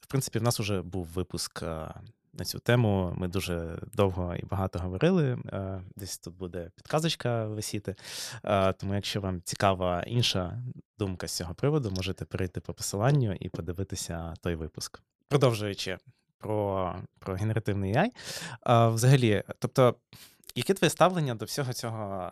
в принципі, в нас вже був випуск. Е, на цю тему ми дуже довго і багато говорили. Е, десь тут буде підказочка висіти. Е, тому, якщо вам цікава інша думка з цього приводу, можете перейти по посиланню і подивитися той випуск. Продовжуючи про про генеративний AI, е, взагалі, тобто. Яке твоє ставлення до всього цього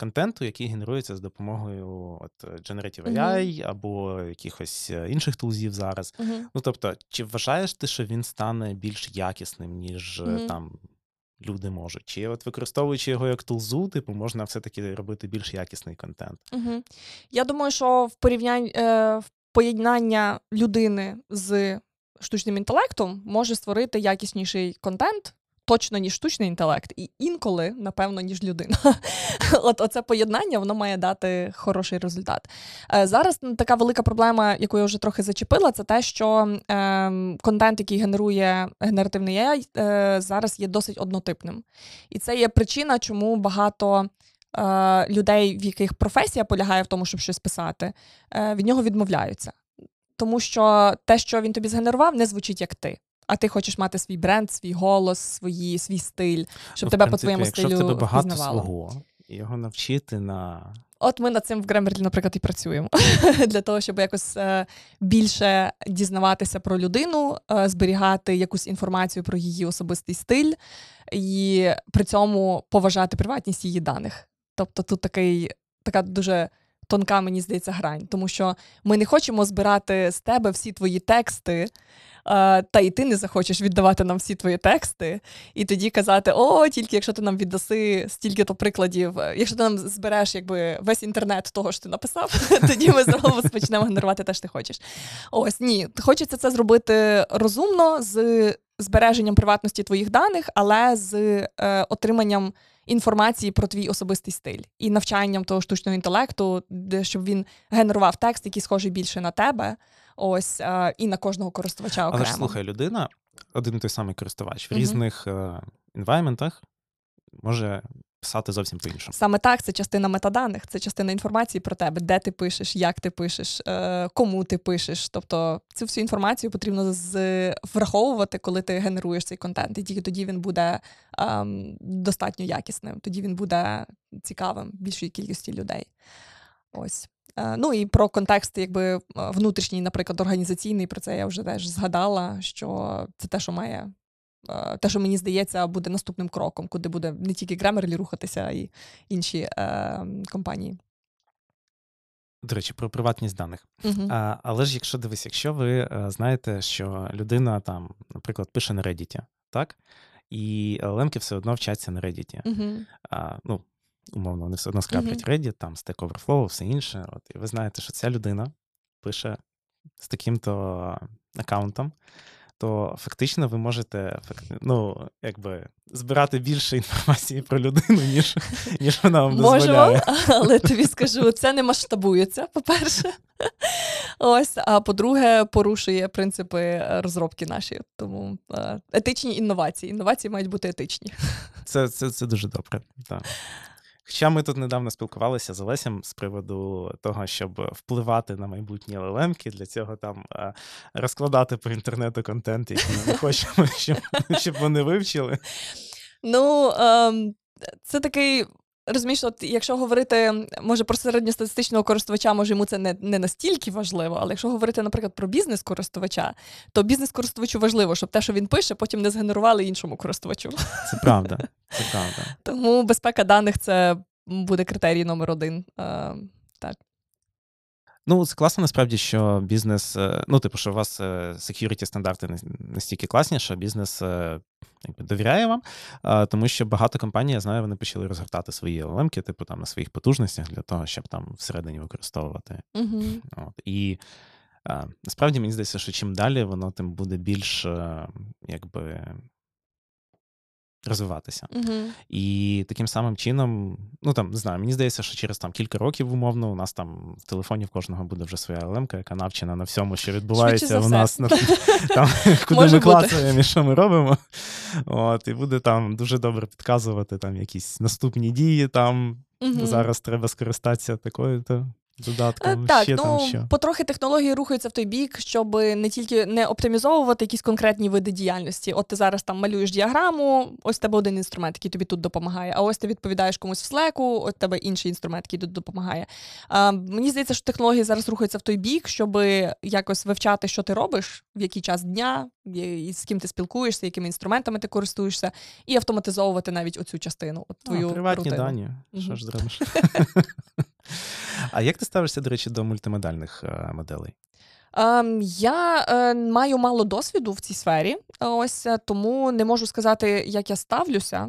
контенту, який генерується з допомогою от Generative AI uh-huh. або якихось е, інших тулзів зараз? Uh-huh. Ну тобто, чи вважаєш ти, що він стане більш якісним, ніж uh-huh. там люди можуть? Чи от використовуючи його як тулзу, типу, можна все-таки робити більш якісний контент? Я думаю, що в порівнянні е, в поєднання людини з штучним інтелектом може створити якісніший контент точно ніж штучний інтелект, і інколи, напевно, ніж людина. <laughs> От оце поєднання воно має дати хороший результат. Е, зараз така велика проблема, яку я вже трохи зачепила, це те, що е, контент, який генерує генеративний AI, е, зараз є досить однотипним. І це є причина, чому багато. Е, людей, в яких професія полягає в тому, щоб щось писати, від нього відмовляються. Тому що те, що він тобі згенерував, не звучить як ти. А ти хочеш мати свій бренд, свій голос, свої, свій стиль, щоб Ну, тебе по твоєму якщо стилю в тебе багато впізнавали. свого, його навчити на От ми над цим в Grammarly, наприклад, і працюємо <laughs> для того, щоб якось е, більше дізнаватися про людину, е, зберігати якусь інформацію про її особистий стиль і при цьому поважати приватність її даних. Тобто тут такий, така дуже тонка, мені здається, грань, тому що ми не хочемо збирати з тебе всі твої тексти. е, Та і ти не захочеш віддавати нам всі твої тексти, і тоді казати: о, тільки якщо ти нам віддаси стільки-то прикладів, е, якщо ти нам збереш якби весь інтернет того, що ти написав, <laughs> тоді ми знову почнемо генерувати те, що ти хочеш. Ось ні, хочеться це зробити розумно з збереженням приватності твоїх даних, але з е, отриманням інформації про твій особистий стиль і навчанням того штучного інтелекту, де щоб він генерував текст, який схожий більше на тебе. Ось е, і на кожного користувача окремо. Але ж слухай, людина, один і той самий користувач, в різних е, environmentах може писати зовсім по-іншому. Саме так, це частина метаданих, це частина інформації про тебе, де ти пишеш, як ти пишеш, е, кому ти пишеш. Тобто цю всю інформацію потрібно враховувати, коли ти генеруєш цей контент. І тільки тоді він буде ем, достатньо якісним, тоді він буде цікавим більшій кількості людей. Ось. Е, Ну і про контекст, якби е, внутрішній, наприклад, організаційний, про це я вже теж згадала, що це те, що має. Е, Те, що мені здається, буде наступним кроком, куди буде не тільки Grammarly рухатися, а й інші е, компанії. До речі, про приватність даних. Угу. А, але ж якщо дивись, якщо ви е, знаєте, що людина там, наприклад, пише на Reddit, так? І LLM-ки все одно вчаться на Reddit. Угу. А, ну, умовно, вони все одно скраплять Reddit, там Stack Overflow, все інше. От, і ви знаєте, що ця людина пише з таким-то аккаунтом, то фактично ви можете ну, якби, збирати більше інформації про людину, ніж, <laughs> ніж вона вам дозволяє. Можемо, але тобі скажу, це не масштабується, по-перше. Ось, а по-друге, порушує принципи е, розробки наші. Тому е, етичні інновації. Інновації мають бути етичні. Це, це, це дуже добре. Так. Хоча ми тут недавно спілкувалися з Олесем з приводу того, щоб впливати на майбутні LLM-ки, для цього там е, розкладати по інтернету контент, який ми <laughs> хочемо, щоб, щоб вони вивчили. Ну, ем, це такий. Розумієш, от якщо говорити, може, про середньостатистичного користувача, може йому це не, не настільки важливо, але якщо говорити, наприклад, про бізнес-користувача, то бізнес-користувачу важливо, щоб те, що він пише, потім не згенерували іншому користувачу. Це правда. Це правда. Тому безпека даних це буде критерій номер один. Е, так. Ну, це класно насправді, що бізнес, е, ну, типу, що у вас е, security стандарти настільки класні, що бізнес якби, довіряє вам, тому що багато компаній, я знаю, вони почали розгортати свої LLM-ки, типу там на своїх потужностях для того, щоб там всередині використовувати. Угу. От. І насправді мені здається, що чим далі воно тим буде більш якби розвиватися. Угу. І таким самим чином, ну там не знаю, мені здається, що через там кілька років, умовно, у нас там в телефоні в кожного буде вже своя LM, яка навчена на всьому, що відбувається у нас на <laughs> там, куди Може ми бути. клацаємо і що ми робимо. От, і буде там дуже добре підказувати там якісь наступні дії. Там Угу. зараз треба скористатися такою то додатком. Е, Так, ще ну там що. потрохи технології рухаються в той бік, щоб не тільки не оптимізовувати якісь конкретні види діяльності. От ти зараз там малюєш діаграму, ось тебе один інструмент, який тобі тут допомагає. А ось ти відповідаєш комусь в Slack, ось тебе інший інструмент, який тут допомагає. А, мені здається, що технології зараз рухаються в той бік, щоб якось вивчати, що ти робиш, в який час дня, і з ким ти спілкуєшся, якими інструментами ти користуєшся, і автоматизовувати навіть оцю частину. От твою а, приватні рутину. дані. Що ж зробиш? <laughs> А як ти ставишся, до речі, до мультимодальних е, моделей? Ем, я е, маю мало досвіду в цій сфері, ось е, тому не можу сказати, як я ставлюся,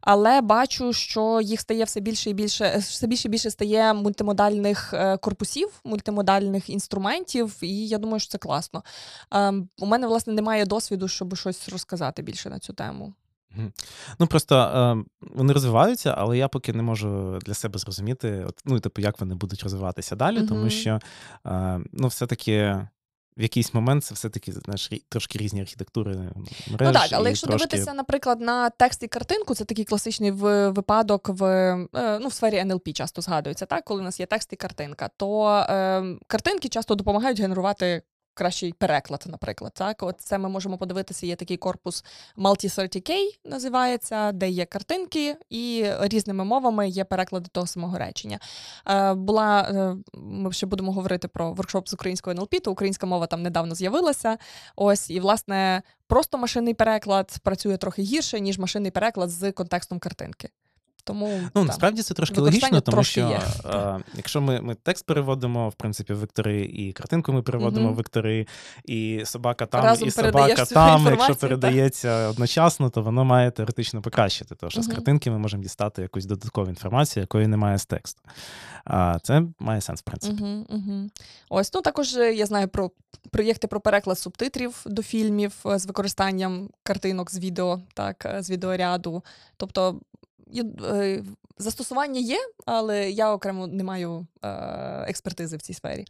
але бачу, що їх стає все більше і більше, все більше і більше стає мультимодальних корпусів, мультимодальних інструментів, і я думаю, що це класно. Ем, у мене власне немає досвіду, щоб щось розказати більше на цю тему. Ну просто е, вони розвиваються, але я поки не можу для себе зрозуміти, от, ну, типу, як вони будуть розвиватися далі, тому що е, ну, все-таки в якийсь момент це все-таки знаєш, трошки різні архітектури мереж. Ну так, але якщо трошки... дивитися, наприклад, на текст і картинку, це такий класичний випадок в, е, ну, в сфері NLP часто згадується, так? коли у нас є текст і картинка, то е, картинки часто допомагають генерувати. Кращий переклад, наприклад, так, от це ми можемо подивитися. Є такий корпус Multi30K, називається, де є картинки, і різними мовами є переклади того самого речення. Е, була е, ми ще будемо говорити про воркшоп з української НЛП, то українська мова там недавно з'явилася. Ось і власне просто машинний переклад працює трохи гірше, ніж машинний переклад з контекстом картинки. Тому Ну, насправді це трошки логічно, тому трошки що є. якщо ми, ми текст переводимо, в принципі, вектори, і картинку ми переводимо в вектори, і собака там, Разом і собака там, якщо інформацію, так. передається одночасно, то воно має теоретично покращити. Тому що з картинки ми можемо дістати якусь додаткову інформацію, якої немає з тексту. А це має сенс, в принципі. Ось ну також е, я знаю про проєкти про переклад субтитрів до фільмів е, з використанням картинок з відео, так, е, з відеоряду. Тобто застосування є, але я окремо не маю е, експертизи в цій сфері.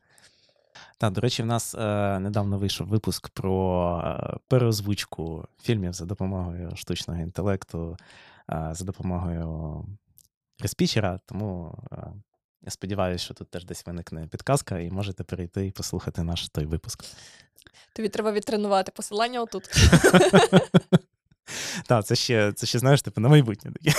Так, до речі, в нас е, недавно вийшов випуск про е, переозвучку фільмів за допомогою штучного інтелекту, е, за допомогою респічера. Тому е, я сподіваюся, що тут теж десь виникне підказка, і можете перейти і послухати наш той випуск. Тобі треба відтренувати посилання отут. <laughs> Так, це ще, це ще, знаєш, типу, на майбутнє таке.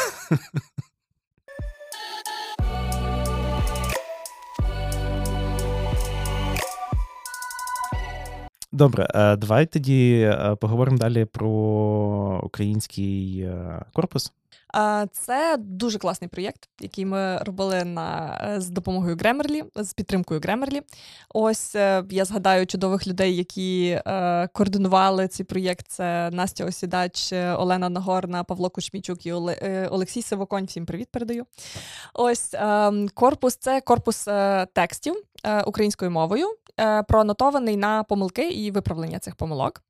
Добре, е, давай тоді е, поговоримо далі про український е, корпус. Це дуже класний проєкт, який ми робили на, е, з допомогою Grammarly, з підтримкою Grammarly. Ось е, я згадаю чудових людей, які е, координували цей проєкт. Це Настя Осідач, Олена Нагорна, Павло Кучмічук і Олексій Сивоконь. Всім привіт передаю. Ось е, корпус це корпус текстів українською мовою, проанотований на помилки і виправлення цих помилок.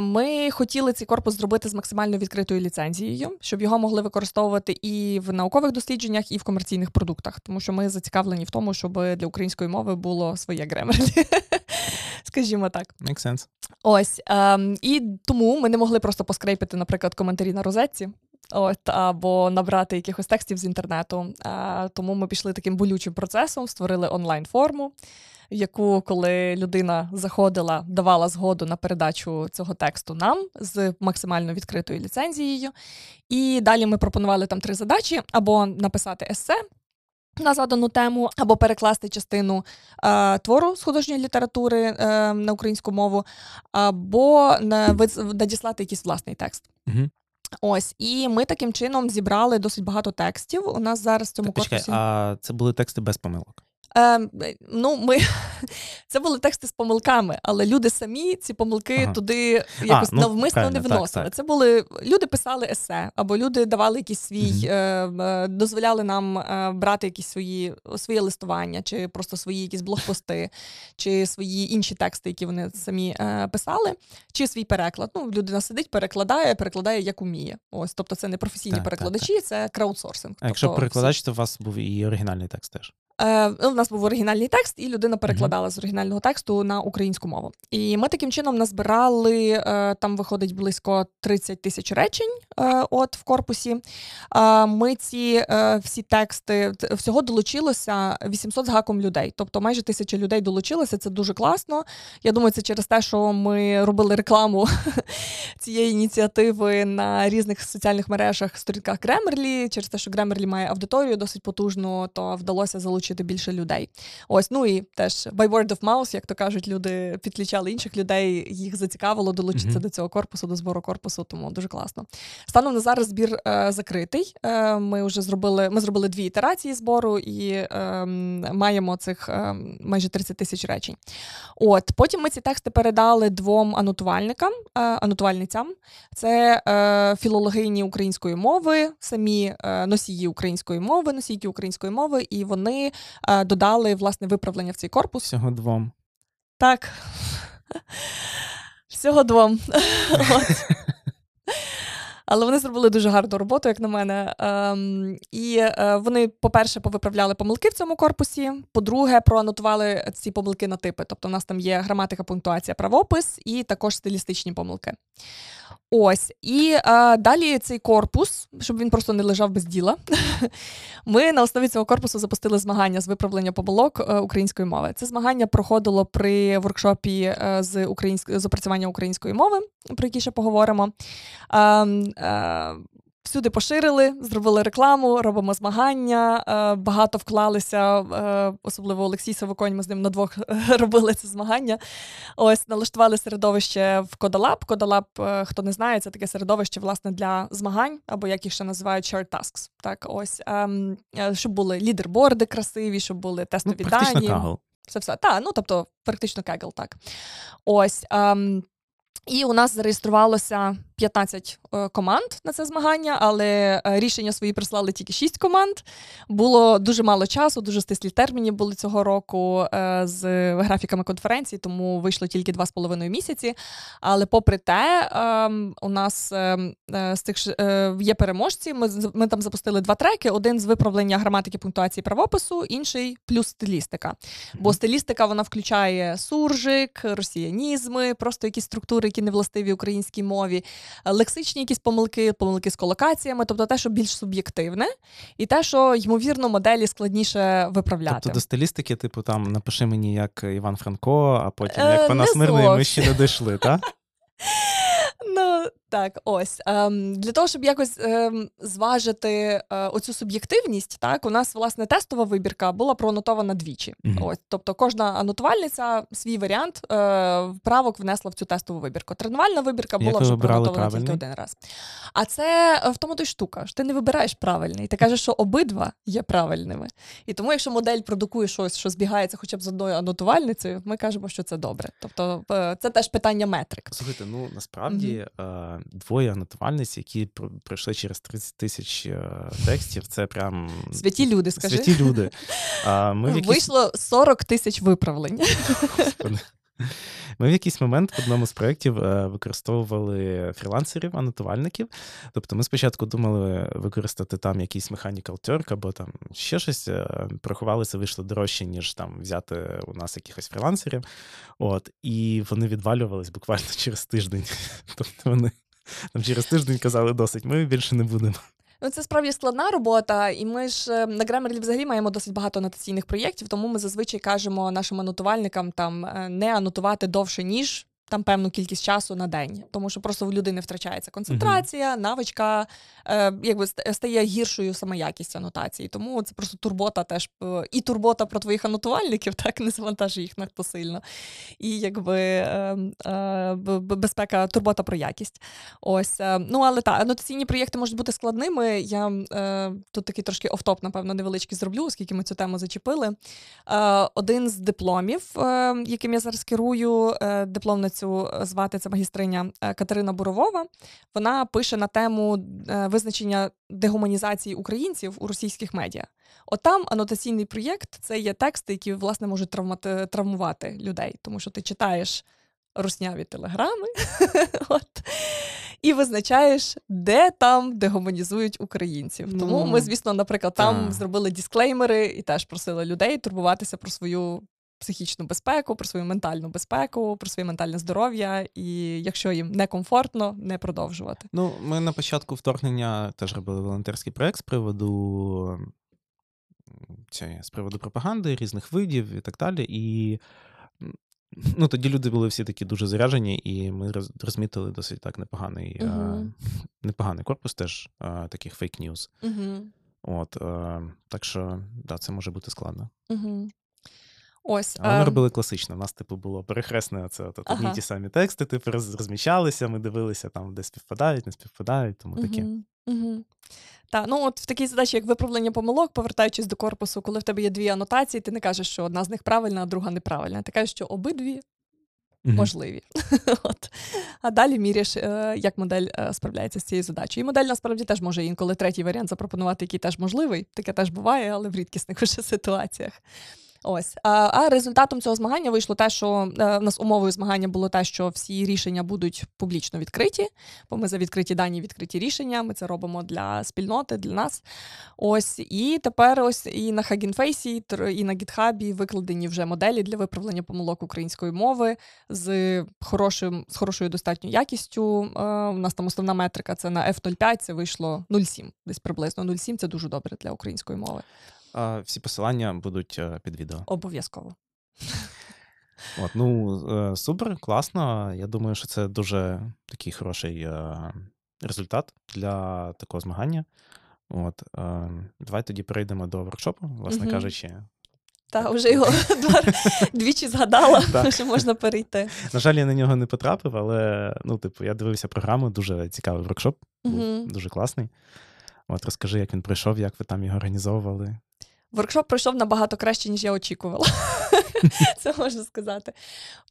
Ми хотіли цей корпус зробити з максимально відкритою ліцензією, щоб його могли використовувати і в наукових дослідженнях, і в комерційних продуктах, тому що ми зацікавлені в тому, щоб для української мови було своє гремерлі. <laughs> Скажімо так. Make sense. Ось ем, і тому ми не могли просто поскрейпити, наприклад, коментарі на розетці. От, або набрати якихось текстів з інтернету. Тому ми пішли таким болючим процесом, створили онлайн-форму, яку, коли людина заходила, давала згоду на передачу цього тексту нам з максимально відкритою ліцензією. І далі ми пропонували там три задачі: або написати есе. На задану тему, або перекласти частину е, твору з художньої літератури е, на українську мову, або на, надіслати якийсь власний текст. Угу. Ось, і ми таким чином зібрали досить багато текстів. У нас зараз в цьому Так, почекай, корпусі. а це були тексти без помилок. Е, ну, ми <laughs> це були тексти з помилками, але люди самі ці помилки Ага. туди якось ну, навмисно не правильно, так, вносили. так. Це були люди писали есе, або люди давали якийсь свій, Мгм. е, дозволяли нам е, брати якісь свої своє листування, чи просто свої якісь блогпости, чи свої інші тексти, які вони самі е, писали, чи свій переклад. Ну, людина сидить, перекладає, перекладає як уміє. Ось, тобто, це не професійні Так, так, перекладачі, це краудсорсинг. А якщо тобто, перекладач, то у вас був і оригінальний текст теж. Е, ну, нас був оригінальний текст, і людина перекладала з оригінального тексту на українську мову. І ми таким чином назбирали е, там виходить близько 30 тисяч речень. е, От в корпусі. Е, Ми ці е, всі тексти всього долучилося 800 з гаком людей. Тобто майже тисяча людей долучилося. Це дуже класно. Я думаю, це через те, що ми робили рекламу <laughs> цієї ініціативи на різних соціальних мережах, сторінках Grammarly, через те, що Grammarly має аудиторію досить потужну, то вдалося залучити більше людей. Ось, ну і теж by word of mouth, як то кажуть, люди підключали інших людей, їх зацікавило долучитися Мгм. до цього корпусу, до збору корпусу, тому дуже класно. Станом на зараз збір е, закритий. Е, ми вже зробили, ми зробили дві ітерації збору і е, маємо цих е, майже 30 тисяч речень. От потім ми ці тексти передали двом анотувальникам, е, анотувальницям. Це е, філологині української мови, самі е, носії української мови, носійки української мови, і вони е, додали власне виправлення в цей корпус. Всього двом. Так. Всього двом. <laughs> От. Але вони зробили дуже гарну роботу, як на мене. Ем, І е, вони, по-перше, повиправляли помилки в цьому корпусі. По-друге, проанотували ці помилки на типи. Тобто, у нас там є граматика, пунктуація, правопис і також стилістичні помилки. Ось і е, далі цей корпус, щоб він просто не лежав без діла. <laughs> Ми на основі цього корпусу запустили змагання з виправлення помилок е, української мови. Це змагання проходило при воркшопі е, з української з опрацювання української мови, про які ще поговоримо. Ем, Всюди поширили, зробили рекламу, робимо змагання. Е, багато вклалися, е, особливо Олексій Савоконь, ми з ним на двох <laughs> робили це змагання. Ось налаштували середовище в Кодалаб. Кодалаб, е, хто не знає, це таке середовище власне для змагань, або як їх ще називають short tasks. Так, ось ем, щоб були лідерборди красиві, щоб були тестові ну, практично дані. Кагл. Все все. Так, ну тобто, практично кегл, так. Ось. Ем, і у нас зареєструвалося 15 е, команд на це змагання, але е, рішення свої прислали тільки 6 команд. Було дуже мало часу, дуже стислі терміни були цього року е, з графіками конференції, тому вийшло тільки 2,5 місяці. Але попри те, ем, у нас ем, з цих є переможці. Ми ми там запустили два треки: один з виправлення граматики пунктуації правопису, інший плюс стилістика. Бо стилістика вона включає суржик, росіянізми, просто якісь структури, які не властиві українській мові лексичні якісь помилки, помилки з колокаціями, тобто те, що більш суб'єктивне, і те, що ймовірно моделі складніше виправляти. Тобто до стилістики, типу, там напиши мені як Іван Франко, а потім як Панас смирний, ми ще не дійшли, так? <laughs> Ну, так, ось ем, для того, щоб якось ем, зважити е, оцю суб'єктивність, так у нас власне тестова вибірка була проанотована двічі. Mm-hmm. Ось, тобто, кожна анотувальниця свій варіант е, правок внесла в цю тестову вибірку. Тренувальна вибірка була вже проанотована тільки один раз. А це в тому то й штука. що Ти не вибираєш правильний. Ти кажеш, що обидва є правильними. І тому, якщо модель продукує щось, що збігається, хоча б з одною анотувальницею, ми кажемо, що це добре. Тобто, е, це теж питання метрик. Слухайте, ну насправді. Mm-hmm двоє анотувальниць, які пройшли через 30 тисяч е, текстів. Це прям святі люди, скажи. Святі люди. А ми якісь... Вийшло 40 тисяч виправлень. Ми в якийсь момент в одному з проєктів е, використовували фрілансерів, анотувальників. Тобто ми спочатку думали використати там якийсь Mechanical Turk або там ще щось. Е, Порахувалися, вийшло дорожче, ніж там взяти у нас якихось фрілансерів. От, І вони відвалювались буквально <laughs> через тиждень. Тобто вони там через тиждень казали досить, ми більше не будемо. Ну, це справді складна робота, і ми ж е, на Grammarly взагалі маємо досить багато анотаційних проєктів, тому ми зазвичай кажемо нашим анотувальникам там е, не анотувати довше, ніж там певну кількість часу на день, тому що просто в людини втрачається концентрація, навичка, е, якби стає гіршою саме якість анотації. Тому це просто турбота теж е, і турбота про твоїх анотувальників, <laughs> так не завантажує їх надто сильно. І якби е, е, безпека, турбота про якість. Ось, е, ну але так, анотаційні проєкти можуть бути складними. Я е, тут такий трошки офтоп, напевно, невеличкий зроблю, оскільки ми цю тему зачепили. Один з дипломів, яким я зараз керую, диплом на е, звати це магістриня е, Катерина Буровова. Вона пише на тему е, визначення дегуманізації українців у російських медіа. От там анотаційний проєкт це є тексти, які власне можуть травмати, травмувати людей, тому що ти читаєш русняві телеграми <laughs> от, і визначаєш, де там дегуманізують українців. Ну, Тому ми, звісно, наприклад, там зробили дисклеймери і теж просили людей турбуватися про свою психічну безпеку, про свою ментальну безпеку, про своє ментальне здоров'я, і якщо їм некомфортно, не продовжувати. Ну, ми на початку вторгнення теж робили волонтерський проект з приводу це, з приводу пропаганди різних видів і так далі. І ну, тоді люди були всі такі дуже заряджені, і ми розмітили досить так непоганий uh-huh. <laughs> а, непоганий корпус теж а, таких фейк-ньюз. Uh-huh. От, а, Так що, да, це може бути складно. Угу. Ось. Але ми ем. робили класично. У нас, типу, було перехресне це от, ага. одні ті самі тексти, типу, розміщалися, ми дивилися, там, де співпадають, не співпадають, тому угу. таке. Угу. Так, ну от в такій задачі, як виправлення помилок, повертаючись до корпусу, коли в тебе є дві анотації, ти не кажеш, що одна з них правильна, а друга неправильна. Ти кажеш, що обидві угу. можливі. <laughs> От. А далі міряєш, е, як модель е, справляється з цією задачею. І модель насправді теж може інколи третій варіант запропонувати, який теж можливий. Таке теж буває, але в рідкісних <laughs> уже ситуаціях. Ось а, а результатом цього змагання вийшло те, що е, в нас умовою змагання було те, що всі рішення будуть публічно відкриті, бо ми за відкриті дані, відкриті рішення. Ми це робимо для спільноти, для нас. Ось і тепер ось і на Хагінфейсі, і на гітхабі викладені вже моделі для виправлення помилок української мови з хорошим з хорошою достатньою якістю. Е, у нас там основна метрика це на F05, Це вийшло 0,7, десь приблизно 0,7 Це дуже добре для української мови. Всі посилання будуть е, під відео. Обов'язково. От, Ну, е, супер, класно. Я думаю, що це дуже такий хороший е, результат для такого змагання. От, Давай тоді перейдемо до воркшопу, власне угу. кажучи. Так, вже його <laughs> <laughs> двічі згадала, <laughs> що можна перейти. На жаль, я на нього не потрапив, але ну, типу, я дивився програму, дуже цікавий воркшоп, був дуже класний. От розкажи, як він пройшов, як ви там його організовували. Воркшоп пройшов набагато краще, ніж я очікувала. <laughs> Це можна сказати.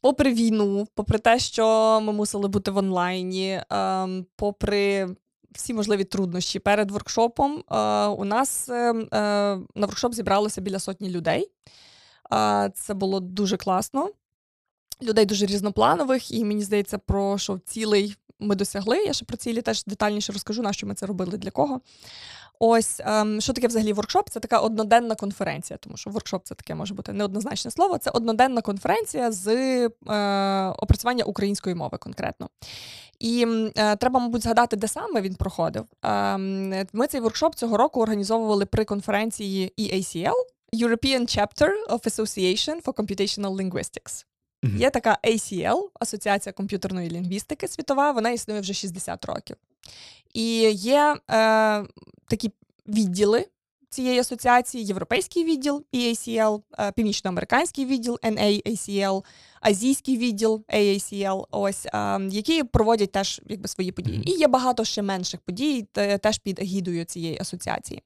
Попри війну, попри те, що ми мусили бути в онлайні, ем, попри всі можливі труднощі перед воркшопом, е, у нас е, е, на воркшоп зібралося біля сотні людей. Це було дуже класно. Людей дуже різнопланових, і мені здається, про що цілий ми досягли. Я ще про цілі теж детальніше розкажу, на що ми це робили для кого. Ось ем, що таке взагалі воркшоп? Це така одноденна конференція, тому що воркшоп це таке може бути неоднозначне слово. Це одноденна конференція з е, опрацювання української мови конкретно. І е, треба, мабуть, згадати, де саме він проходив. Е, ми цей воркшоп цього року організовували при конференції EACL, European Chapter of Association for Computational Linguistics. Mm-hmm. Є така ACL, Асоціація комп'ютерної лінгвістики світова, вона існує вже 60 років. І є е, такі відділи цієї асоціації: Європейський відділ EACL, е, Північноамериканський відділ NAACL, Азійський відділ AACL, ось е, які проводять теж якби свої події. Mm-hmm. І є багато ще менших подій, теж під егідою цієї асоціації.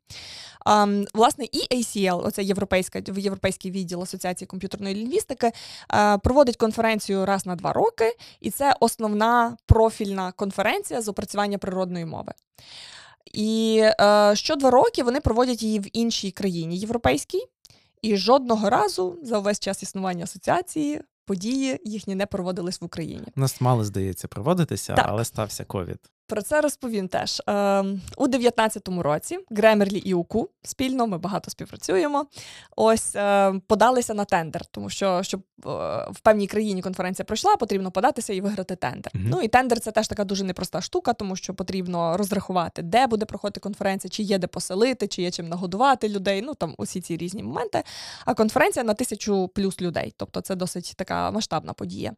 Um, власне, і ACL, оце європейська європейський відділ Асоціації комп'ютерної лінгвістики, проводить конференцію раз на два роки, і це основна профільна конференція з опрацювання природної мови. І е, що два роки вони проводять її в іншій країні європейській, і жодного разу за увесь час існування асоціації події їхні не проводились в Україні. У нас мало здається проводитися, так. але стався ковід. Про це розповім теж Е, у 19-му році Гремерлі і УКУ спільно ми багато співпрацюємо. Ось е, подалися на тендер, тому що щоб е, в певній країні конференція пройшла, потрібно податися і виграти тендер. Mm-hmm. Ну і тендер це теж така дуже непроста штука, тому що потрібно розрахувати, де буде проходити конференція, чи є де поселити, чи є чим нагодувати людей. Ну там усі ці різні моменти. А конференція на тисячу плюс людей, тобто це досить така масштабна подія.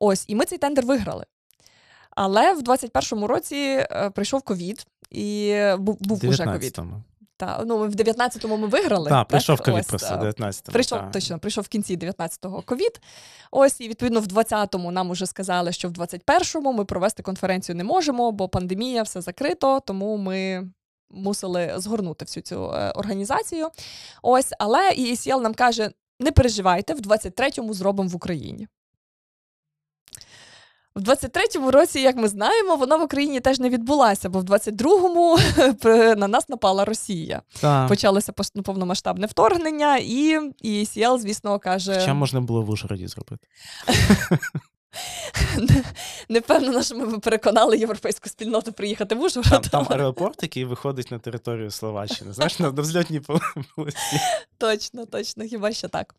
Ось і ми цей тендер виграли. Але в 21-му році е, прийшов ковід, і був був уже ковід. Та, ну, в 19-му ми виграли. Так, прийшов ковід просто в 19-му. Прийшов та. точно, прийшов в кінці 19-го ковід. Ось, і відповідно в 20-му нам уже сказали, що в 21-му ми провести конференцію не можемо, бо пандемія, все закрито, тому ми. Мусили згорнути всю цю е, організацію. Ось, але EACL нам каже: не переживайте, в 23-му зробимо в Україні. В 23-му році, як ми знаємо, вона в Україні теж не відбулася, бо в 22-му <laughs> на нас напала Росія. Так. Почалося ну, повномасштабне вторгнення, і і звісно, каже: Що можна було в Ужгороді зробити? <laughs> Не що ми переконали європейську спільноту приїхати в Ужгород. Там, там аеропорт, який виходить на територію Словаччини. Знаєш, на взльотній <laughs> полосі. Точно, точно, хіба що так.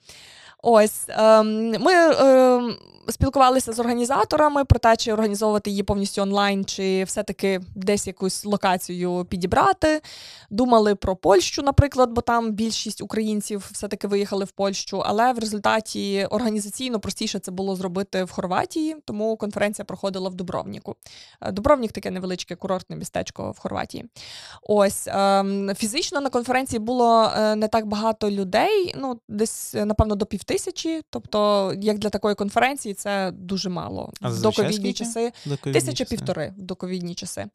Ось ем, ми ем, спілкувалися з організаторами про те, чи організовувати її повністю онлайн, чи все-таки десь якусь локацію підібрати. Думали про Польщу, наприклад, бо там більшість українців все-таки виїхали в Польщу. Але в результаті організаційно простіше це було зробити в Хорватії, тому конференція проходила в Дубровніку. Е, Дубровнік таке невеличке курортне містечко в Хорватії. Ось ем, фізично на конференції було е, не так багато людей, ну десь, напевно, до півтисячі тисячі. Тобто, як для такої конференції, це дуже мало. А в доковідні часи тисяча півтори в доковідні часи.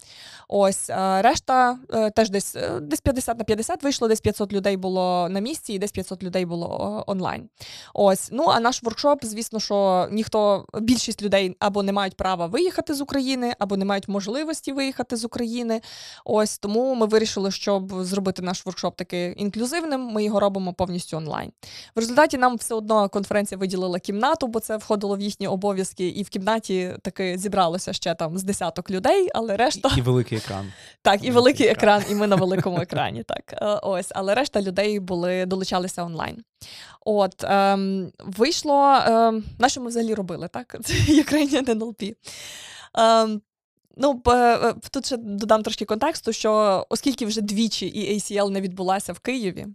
Ось решта е, теж десь е, десь 50 на 50 вийшло, десь 500 людей було на місці, і десь 500 людей було онлайн. Ось, ну а наш воркшоп, звісно, що ніхто більшість людей або не мають права виїхати з України, або не мають можливості виїхати з України. Ось тому ми вирішили, щоб зробити наш воркшоп таки інклюзивним. Ми його робимо повністю онлайн. В результаті нам все одно конференція виділила кімнату, бо це входило в їхні обов'язки, і в кімнаті таки зібралося ще там з десяток людей, але решта І, і великий екран. <laughs> так, і великий екран, і ми на <laughs> великому екрані. Так, е, ось, але решта людей були долучалися онлайн. От ем, вийшло, ем, на що ми взагалі робили, так? <laughs> Це Ukrainian NLP. Ем, Ну, тут ще додам трошки контексту, що оскільки вже двічі і ACL не відбулася в Києві,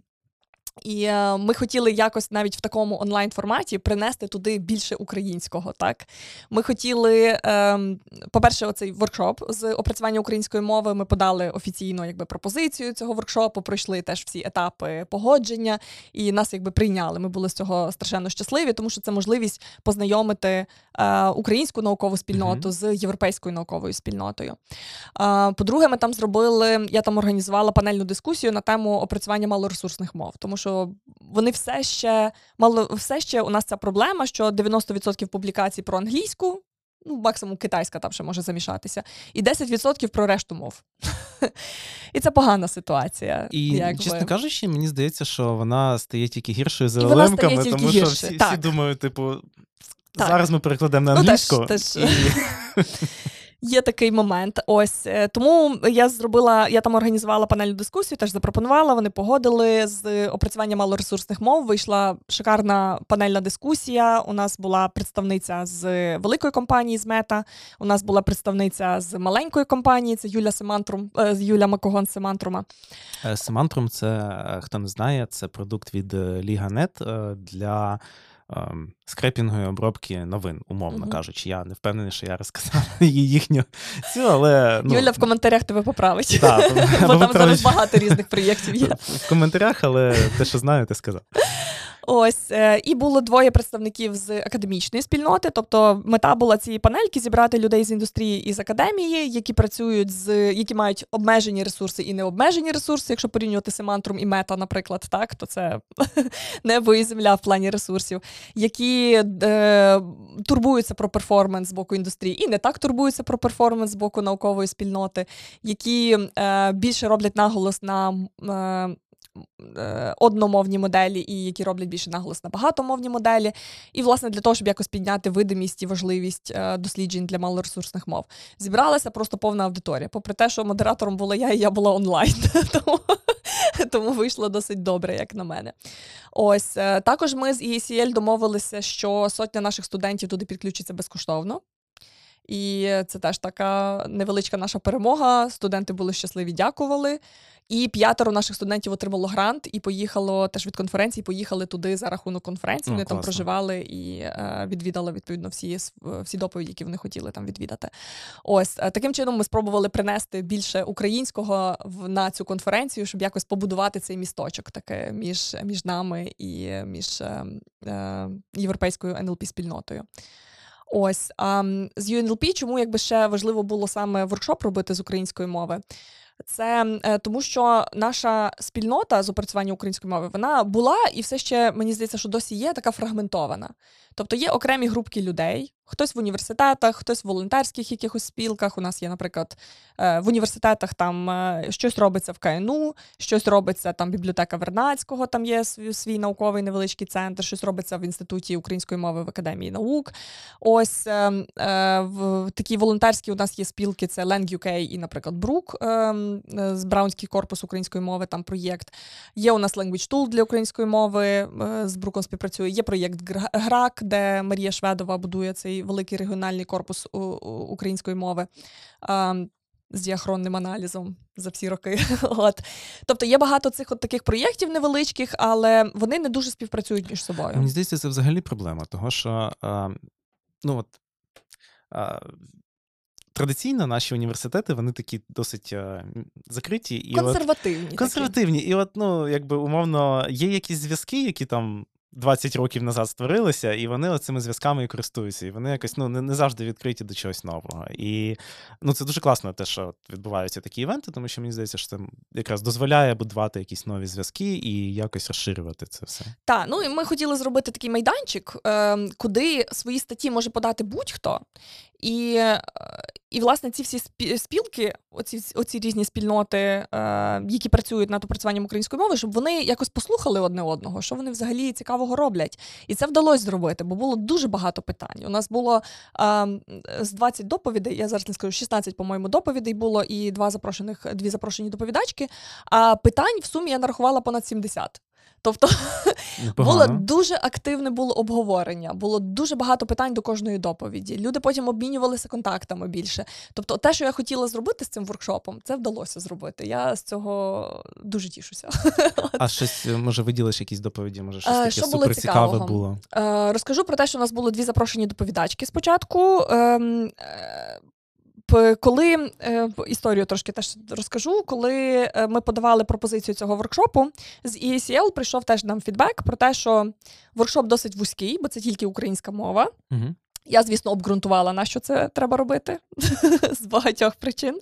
і е, ми хотіли якось навіть в такому онлайн-форматі принести туди більше українського. Так ми хотіли, е, по-перше, оцей воркшоп з опрацювання української мови. Ми подали офіційно якби пропозицію цього воркшопу, пройшли теж всі етапи погодження, і нас якби прийняли. Ми були з цього страшенно щасливі, тому що це можливість познайомити е, українську наукову спільноту mm-hmm. з європейською науковою спільнотою. Е, по-друге, ми там зробили, я там організувала панельну дискусію на тему опрацювання малоресурсних мов, тому що що вони все ще мало все ще у нас ця проблема, що 90% публікацій про англійську, ну максимум китайська там ще може замішатися, і 10% про решту мов. <laughs> І це погана ситуація. І, якби. чесно кажучи, мені здається, що вона стає тільки гіршою за лемками, тому що всі, всі думають, типу, так. зараз ми перекладемо на англійську. Ну, теж, теж. <laughs> Є такий момент. Ось е, тому я зробила, я там організувала панельну дискусію, теж запропонувала. Вони погодили з опрацювання малоресурсних мов. Вийшла шикарна панельна дискусія. У нас була представниця з великої компанії з Meta. У нас була представниця з маленької компанії. Це Юля Semantrum, е, Юля Макогон Semantrum'а. Е, Semantrum, це хто не знає, це продукт від Ліганет для ем, скрепінгової обробки новин, умовно uh-huh. кажучи. Я не впевнений, що я розказав <laughs> їхню цю, але ну, Юля в коментарях тебе поправить. Та, <laughs> Бо там зараз багато різних проєктів є. <laughs> В коментарях, але те, що знаю, ти сказав. Ось е, і було двоє представників з академічної спільноти. Тобто, мета була цієї панельки зібрати людей з індустрії і з академії, які працюють з які мають обмежені ресурси і необмежені ресурси. Якщо порівнювати семантрум і мета, наприклад, так то це <laughs> небо і земля в плані ресурсів, які е, турбуються про перформанс з боку індустрії, і не так турбуються про перформанс з боку наукової спільноти, які е, більше роблять наголос на. Е, одномовні моделі, і які роблять більше наголос на багатомовні моделі. І, власне, для того, щоб якось підняти видимість і важливість е, досліджень для малоресурсних мов, зібралася просто повна аудиторія. Попри те, що модератором була я, і я була онлайн, <laughs> тому тому вийшло досить добре, як на мене. Ось е, також ми з EACL домовилися, що сотня наших студентів туди підключиться безкоштовно. І це теж така невеличка наша перемога. Студенти були щасливі, дякували. І п'ятеро наших студентів отримало грант і поїхало теж від конференції. Поїхали туди за рахунок конференції. Вони О, там проживали і е, відвідали відповідно всі всі доповіді, які вони хотіли там відвідати. Ось е, таким чином ми спробували принести більше українського в на цю конференцію, щоб якось побудувати цей місточок таке між між нами і між е, е, європейською НЛП спільнотою. Ось а з UNLP, чому якби ще важливо було саме воркшоп робити з української мови? Це е, тому, що наша спільнота з опрацювання української мови вона була і все ще мені здається, що досі є така фрагментована. Тобто є окремі групки людей, хтось в університетах, хтось в волонтерських якихось спілках. У нас є, наприклад, е, в університетах там е, щось робиться в КНУ, щось робиться там бібліотека Вернацького, там є свій, науковий невеличкий центр, щось робиться в інституті української мови в академії наук. Ось е, в такі волонтерські у нас є спілки: це Lang UK і, наприклад, Брук з Браунський корпус української мови. Там проєкт. Є у нас Language Tool для української мови. З Бруком співпрацює. Є проєкт ГРАК де Марія Шведова будує цей великий регіональний корпус української мови. З діахронним аналізом за всі роки. <laughs> От. Тобто є багато цих от таких проєктів невеличких, але вони не дуже співпрацюють між собою. Мені здається, це взагалі проблема, того що а, ну от, а, традиційно наші університети вони такі досить а, закриті і консервативні. От, консервативні. І от, ну, якби умовно, є якісь зв'язки, які там 20 років назад створилися, і вони цими зв'язками і користуються. І вони якось ну, не, не завжди відкриті до чогось нового. І ну, це дуже класно, те, що відбуваються такі івенти, тому що мені здається, що це якраз дозволяє будувати якісь нові зв'язки і якось розширювати це все. Так, ну і ми хотіли зробити такий майданчик, е, куди свої статті може подати будь-хто. І, е, і власне, ці всі спілки, оці оці різні спільноти, е, які працюють над опрацюванням української мови, щоб вони якось послухали одне одного, що вони взагалі цікавого роблять. І це вдалося зробити, бо було дуже багато питань. У нас було е, з 20 доповідей, я зараз не скажу, 16, по-моєму, доповідей було і два запрошених, дві запрошені доповідачки. А питань в сумі я нарахувала понад 70. Тобто <laughs> було дуже активне було обговорення, було дуже багато питань до кожної доповіді. Люди потім обмінювалися контактами більше. Тобто, те, що я хотіла зробити з цим воркшопом, це вдалося зробити. Я з цього дуже тішуся. А щось може виділиш якісь доповіді? Може, щось таке супер цікаве було? Е, розкажу про те, що у нас було дві запрошені доповідачки спочатку. Коли е, історію трошки теж розкажу, коли е, ми подавали пропозицію цього воркшопу, з EACL прийшов теж нам фідбек про те, що воркшоп досить вузький, бо це тільки українська мова. Угу. Я, звісно, обґрунтувала, на що це треба робити <laughs> з багатьох причин.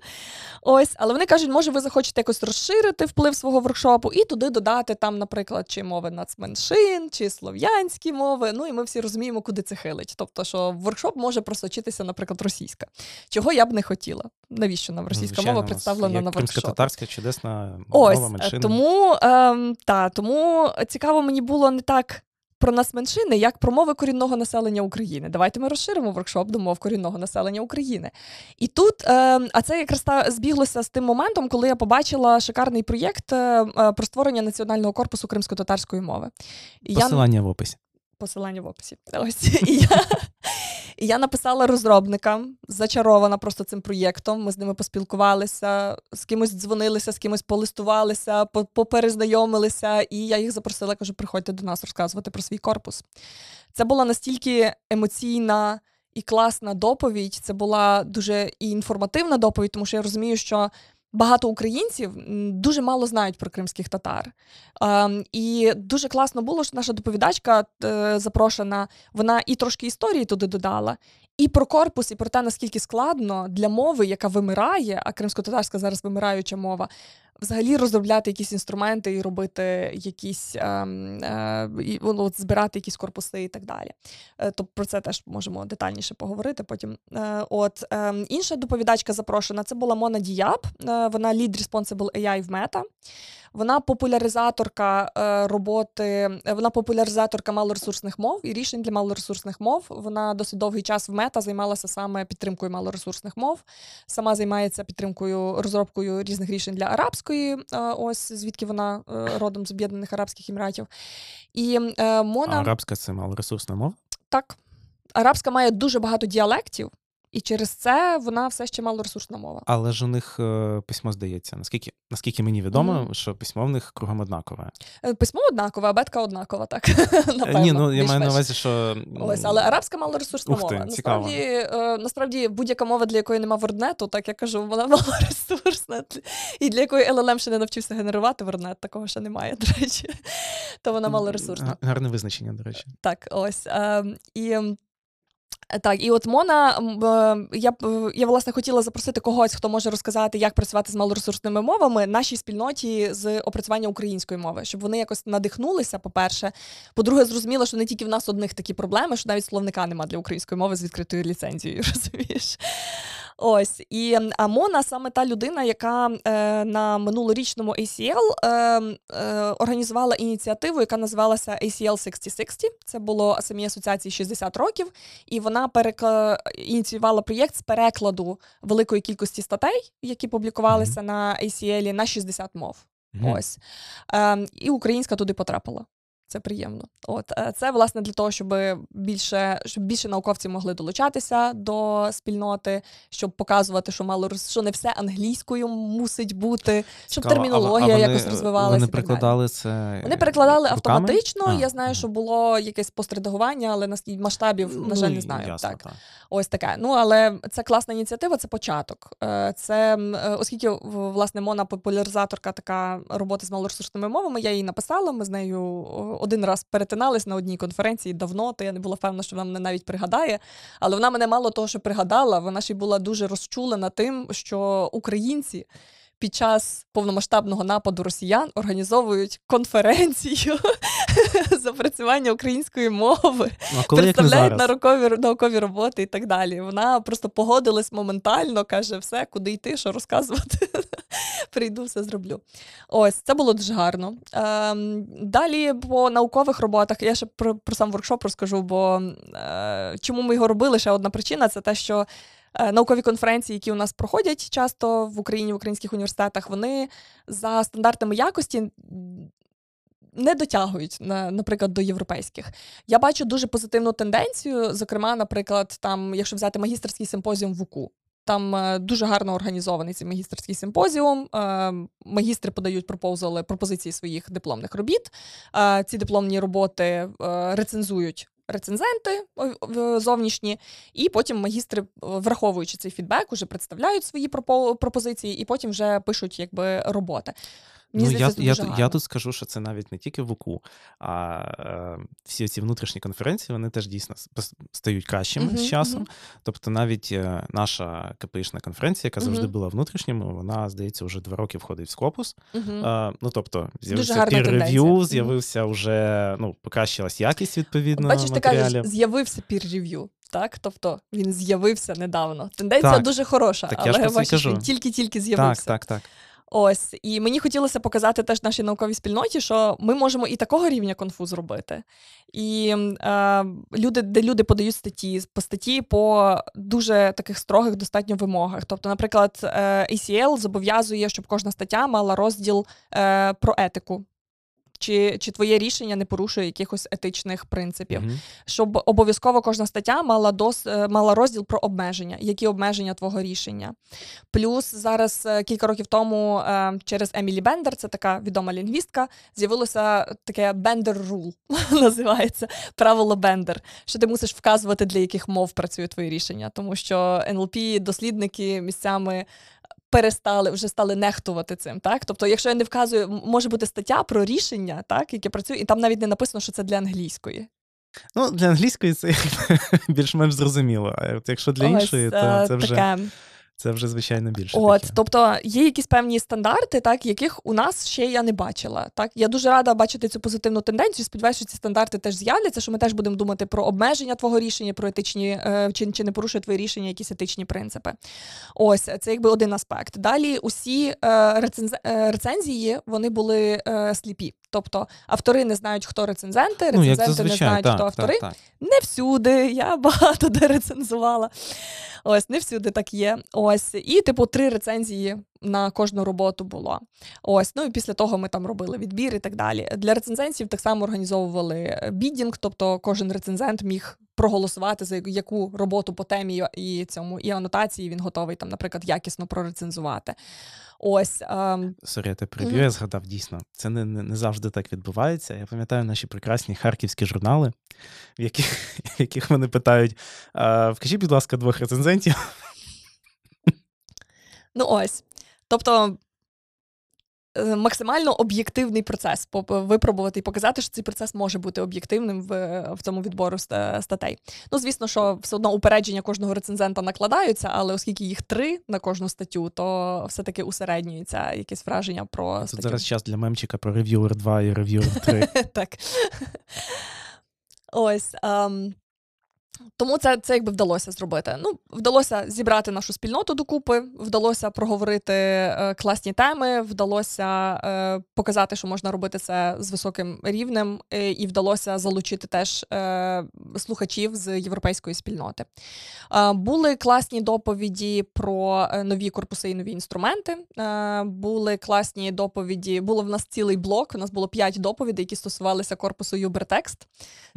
Ось, але вони кажуть, може, ви захочете якось розширити вплив свого воркшопу і туди додати там, наприклад, чи мови нацменшин, чи слов'янські мови. Ну і ми всі розуміємо, куди це хилить. Тобто, що воркшоп може просочитися, наприклад, російська, чого я б не хотіла. Навіщо нам російська Звичайно, мова представлена на воркшопі? татарська чудесна Ось, мова меншини. Тому, ем, та, тому цікаво мені було не так про нас меншини як про мови корінного населення України. Давайте ми розширимо воркшоп до мов корінного населення України. І тут, е, а це якраз та збіглося з тим моментом, коли я побачила шикарний проєкт е, е про створення національного корпусу кримсько-татарської мови. Посилання я... в описі посилання в описі. <laughs> Ось і я і я написала розробникам, зачарована просто цим проєктом. Ми з ними поспілкувалися, з кимось дзвонилися, з кимось полистувалися, поперезнайомилися, і я їх запросила, кажу, приходьте до нас розказувати про свій корпус. Це була настільки емоційна. І класна доповідь, це була дуже і інформативна доповідь, тому що я розумію, що багато українців дуже мало знають про кримських татар. І дуже класно було, що наша доповідачка е, запрошена, вона і трошки історії туди додала, і про корпус, і про те, наскільки складно для мови, яка вимирає, а кримсько-татарська зараз вимираюча мова, взагалі розробляти якісь інструменти і робити якісь е, е, ну, от, збирати якісь корпуси і так далі. Е, то про це теж можемо детальніше поговорити. Потім е, от е, інша доповідачка запрошена це була Мона Діяб, е, вона лід responsible AI в Meta. Вона популяризаторка е, роботи, вона популяризаторка малоресурсних мов і рішень для малоресурсних мов. Вона досить довгий час в мета займалася саме підтримкою малоресурсних мов. Сама займається підтримкою розробкою різних рішень для арабської, е, ось звідки вона е, родом з Об'єднаних Арабських Еміратів. І Мона... А Арабська це малоресурсна мова? Так. Арабська має дуже багато діалектів. І через це вона все ще малоресурсна мова. Але ж у них е, письмо здається. Наскільки наскільки мені відомо, mm-hmm. що письмо в них кругом однакове. Е, письмо однакове, а бетка однакова, так. <laughs> Напевно, Ні, ну я маю на увазі, що. Ось, але арабська малоресурсна мова. Ти, насправді, е, насправді, будь-яка мова, для якої нема ворднету, так я кажу, вона <laughs> малоресурсна. І для якої LLM ще не навчився генерувати ворднет, такого ще немає, до речі. То вона малоресурсна. Гарне визначення, до речі. Так, ось. Е, і так, і от Мона, я б я власне хотіла запросити когось, хто може розказати, як працювати з малоресурсними мовами нашій спільноті з опрацювання української мови, щоб вони якось надихнулися. По-перше, по-друге, зрозуміло, що не тільки в нас одних такі проблеми, що навіть словника нема для української мови з відкритою ліцензією. <laughs> розумієш? Ось і Амона саме та людина, яка е, на минулорічному ACL е, е, організувала ініціативу, яка називалася ACL 6060. Це було самій асоціації 60 років, і вона перекла... ініціювала проєкт з перекладу великої кількості статей, які публікувалися mm-hmm. на ACL на 60 мов. Mm-hmm. Ось е, і українська туди потрапила. Це приємно. От е, це власне для того, щоб більше щоб більше науковців могли долучатися до спільноти, щоб показувати, що мало що не все англійською мусить бути, щоб Цікаво. термінологія а, а вони, якось розвивалася. Вони перекладали це. Вони перекладали руками? автоматично. А, Я знаю, що було якесь постредагування, але на масштабів, на жаль, не знаю. Ясно, так. так ось таке. Ну але це класна ініціатива, це початок. Е, це е, оскільки власне мона популяризаторка така робота з малоресурсними мовами. Я її написала. Ми з нею один раз перетинались на одній конференції давно, то я не була впевнена, що вона мене навіть пригадає. Але вона мене мало того, що пригадала, вона ще й була дуже розчулена тим, що українці під час повномасштабного нападу росіян організовують конференцію <laughs> з опрацювання української мови, коли представляють наукові наукові роботи і так далі. Вона просто погодилась моментально, каже, все, куди йти, що розказувати. <laughs> Прийду, все зроблю. Ось це було дуже гарно. Ем, Далі по наукових роботах я ще про, про сам воркшоп розкажу, бо е, чому ми його робили? Ще одна причина це те, що Е, наукові конференції, які у нас проходять часто в Україні, в українських університетах, вони за стандартами якості. Не дотягують, наприклад, до європейських. Я бачу дуже позитивну тенденцію. Зокрема, наприклад, там, якщо взяти магістерський симпозіум в УКУ, там е, дуже гарно організований цей магістерський симпозіум. Е, магістри подають пропозали пропозиції своїх дипломних робіт. Ці дипломні роботи рецензують рецензенти зовнішні, і потім магістри, враховуючи цей фідбек, уже представляють свої пропозиції, і потім вже пишуть якби роботи. Мені ну, здається, я я, я тут скажу, що це навіть не тільки в УКУ, а е, всі ці внутрішні конференції вони теж дійсно стають кращими uh-huh, з часом. Uh-huh. Тобто, навіть е, наша КПІшна конференція, яка завжди uh-huh. була внутрішньою, вона, здається, вже два роки входить в Скопус. Е, ну тобто, з'явився peer-review, з'явився вже ну, покращилась якість відповідно. Бачиш, ти кажеш, з'явився peer-review. Так, тобто він з'явився недавно. Тенденція так, дуже хороша, так, але бачиш, він тільки-тільки з'явився. Так, так, так. Ось, і мені хотілося показати теж нашій науковій спільноті, що ми можемо і такого рівня конфуз зробити. І е, люди, де люди подають статті по статті по дуже таких строгих достатньо вимогах. Тобто, наприклад, е, ACL зобов'язує, щоб кожна стаття мала розділ е, про етику чи чи твоє рішення не порушує якихось етичних принципів, mm-hmm. щоб обов'язково кожна стаття мала дос, е, мала розділ про обмеження, які обмеження твого рішення. Плюс зараз е, кілька років тому е, через Емілі Бендер, це така відома лінгвістка, з'явилося таке Бендер Rule, <laughs> називається правило Бендер, що ти мусиш вказувати, для яких мов працює твоє рішення, тому що НЛП дослідники місцями перестали вже стали нехтувати цим. Так, тобто, якщо я не вказую, може бути стаття про рішення, так яке працює, і там навіть не написано, що це для англійської. Ну, для англійської це <laughs> більш-менш зрозуміло. А от якщо для іншої, то е, це вже. Таке. Це вже звичайно більше. От, таке. тобто є якісь певні стандарти, так яких у нас ще я не бачила. Так я дуже рада бачити цю позитивну тенденцію. Сподіваюся, що ці стандарти теж з'являться. Що ми теж будемо думати про обмеження твого рішення, про етичні е, чи чи не порушує твоє рішення, якісь етичні принципи. Ось це якби один аспект. Далі усі е, е, рецензії вони були сліпі. Тобто автори не знають, хто рецензенти, ну, рецензенти ну, не знають, так, хто автори. Так, так. Не всюди. Я <laughs> багато де рецензувала. Ось не всюди так є. Ось і типу три рецензії на кожну роботу було. Ось, ну і після того ми там робили відбір і так далі. Для рецензентів так само організовували bidding, тобто кожен рецензент міг проголосувати за яку роботу по темі і цьому і анотації він готовий там, наприклад, якісно прорецензувати. Ось ем... Sorry, я те приб'ю, mm-hmm. я згадав дійсно. Це не, не не, завжди так відбувається. Я пам'ятаю наші прекрасні харківські журнали, в яких в <laughs> яких вони питають: вкажіть, будь ласка, двох рецензентів. Ну ось. Тобто Е, максимально об'єктивний процес випробувати і показати, що цей процес може бути об'єктивним в в цьому відбору статей. Ну, звісно, що все одно упередження кожного рецензента накладаються, але оскільки їх три на кожну статтю, то все-таки усереднюється якесь враження про Тут статтю. зараз час для мемчика про рев'юер 2 і рев'юер 3. <laughs> Так. Ось. Um, тому це це якби вдалося зробити. Ну, вдалося зібрати нашу спільноту докупи, вдалося проговорити е, класні теми, вдалося е, показати, що можна робити це з високим рівнем, е, і вдалося залучити теж е, слухачів з європейської спільноти. Е, були класні доповіді про е, нові корпуси і нові інструменти. Були класні доповіді. Було в нас цілий блок. У нас було п'ять доповідей, які стосувалися корпусу Ubertext.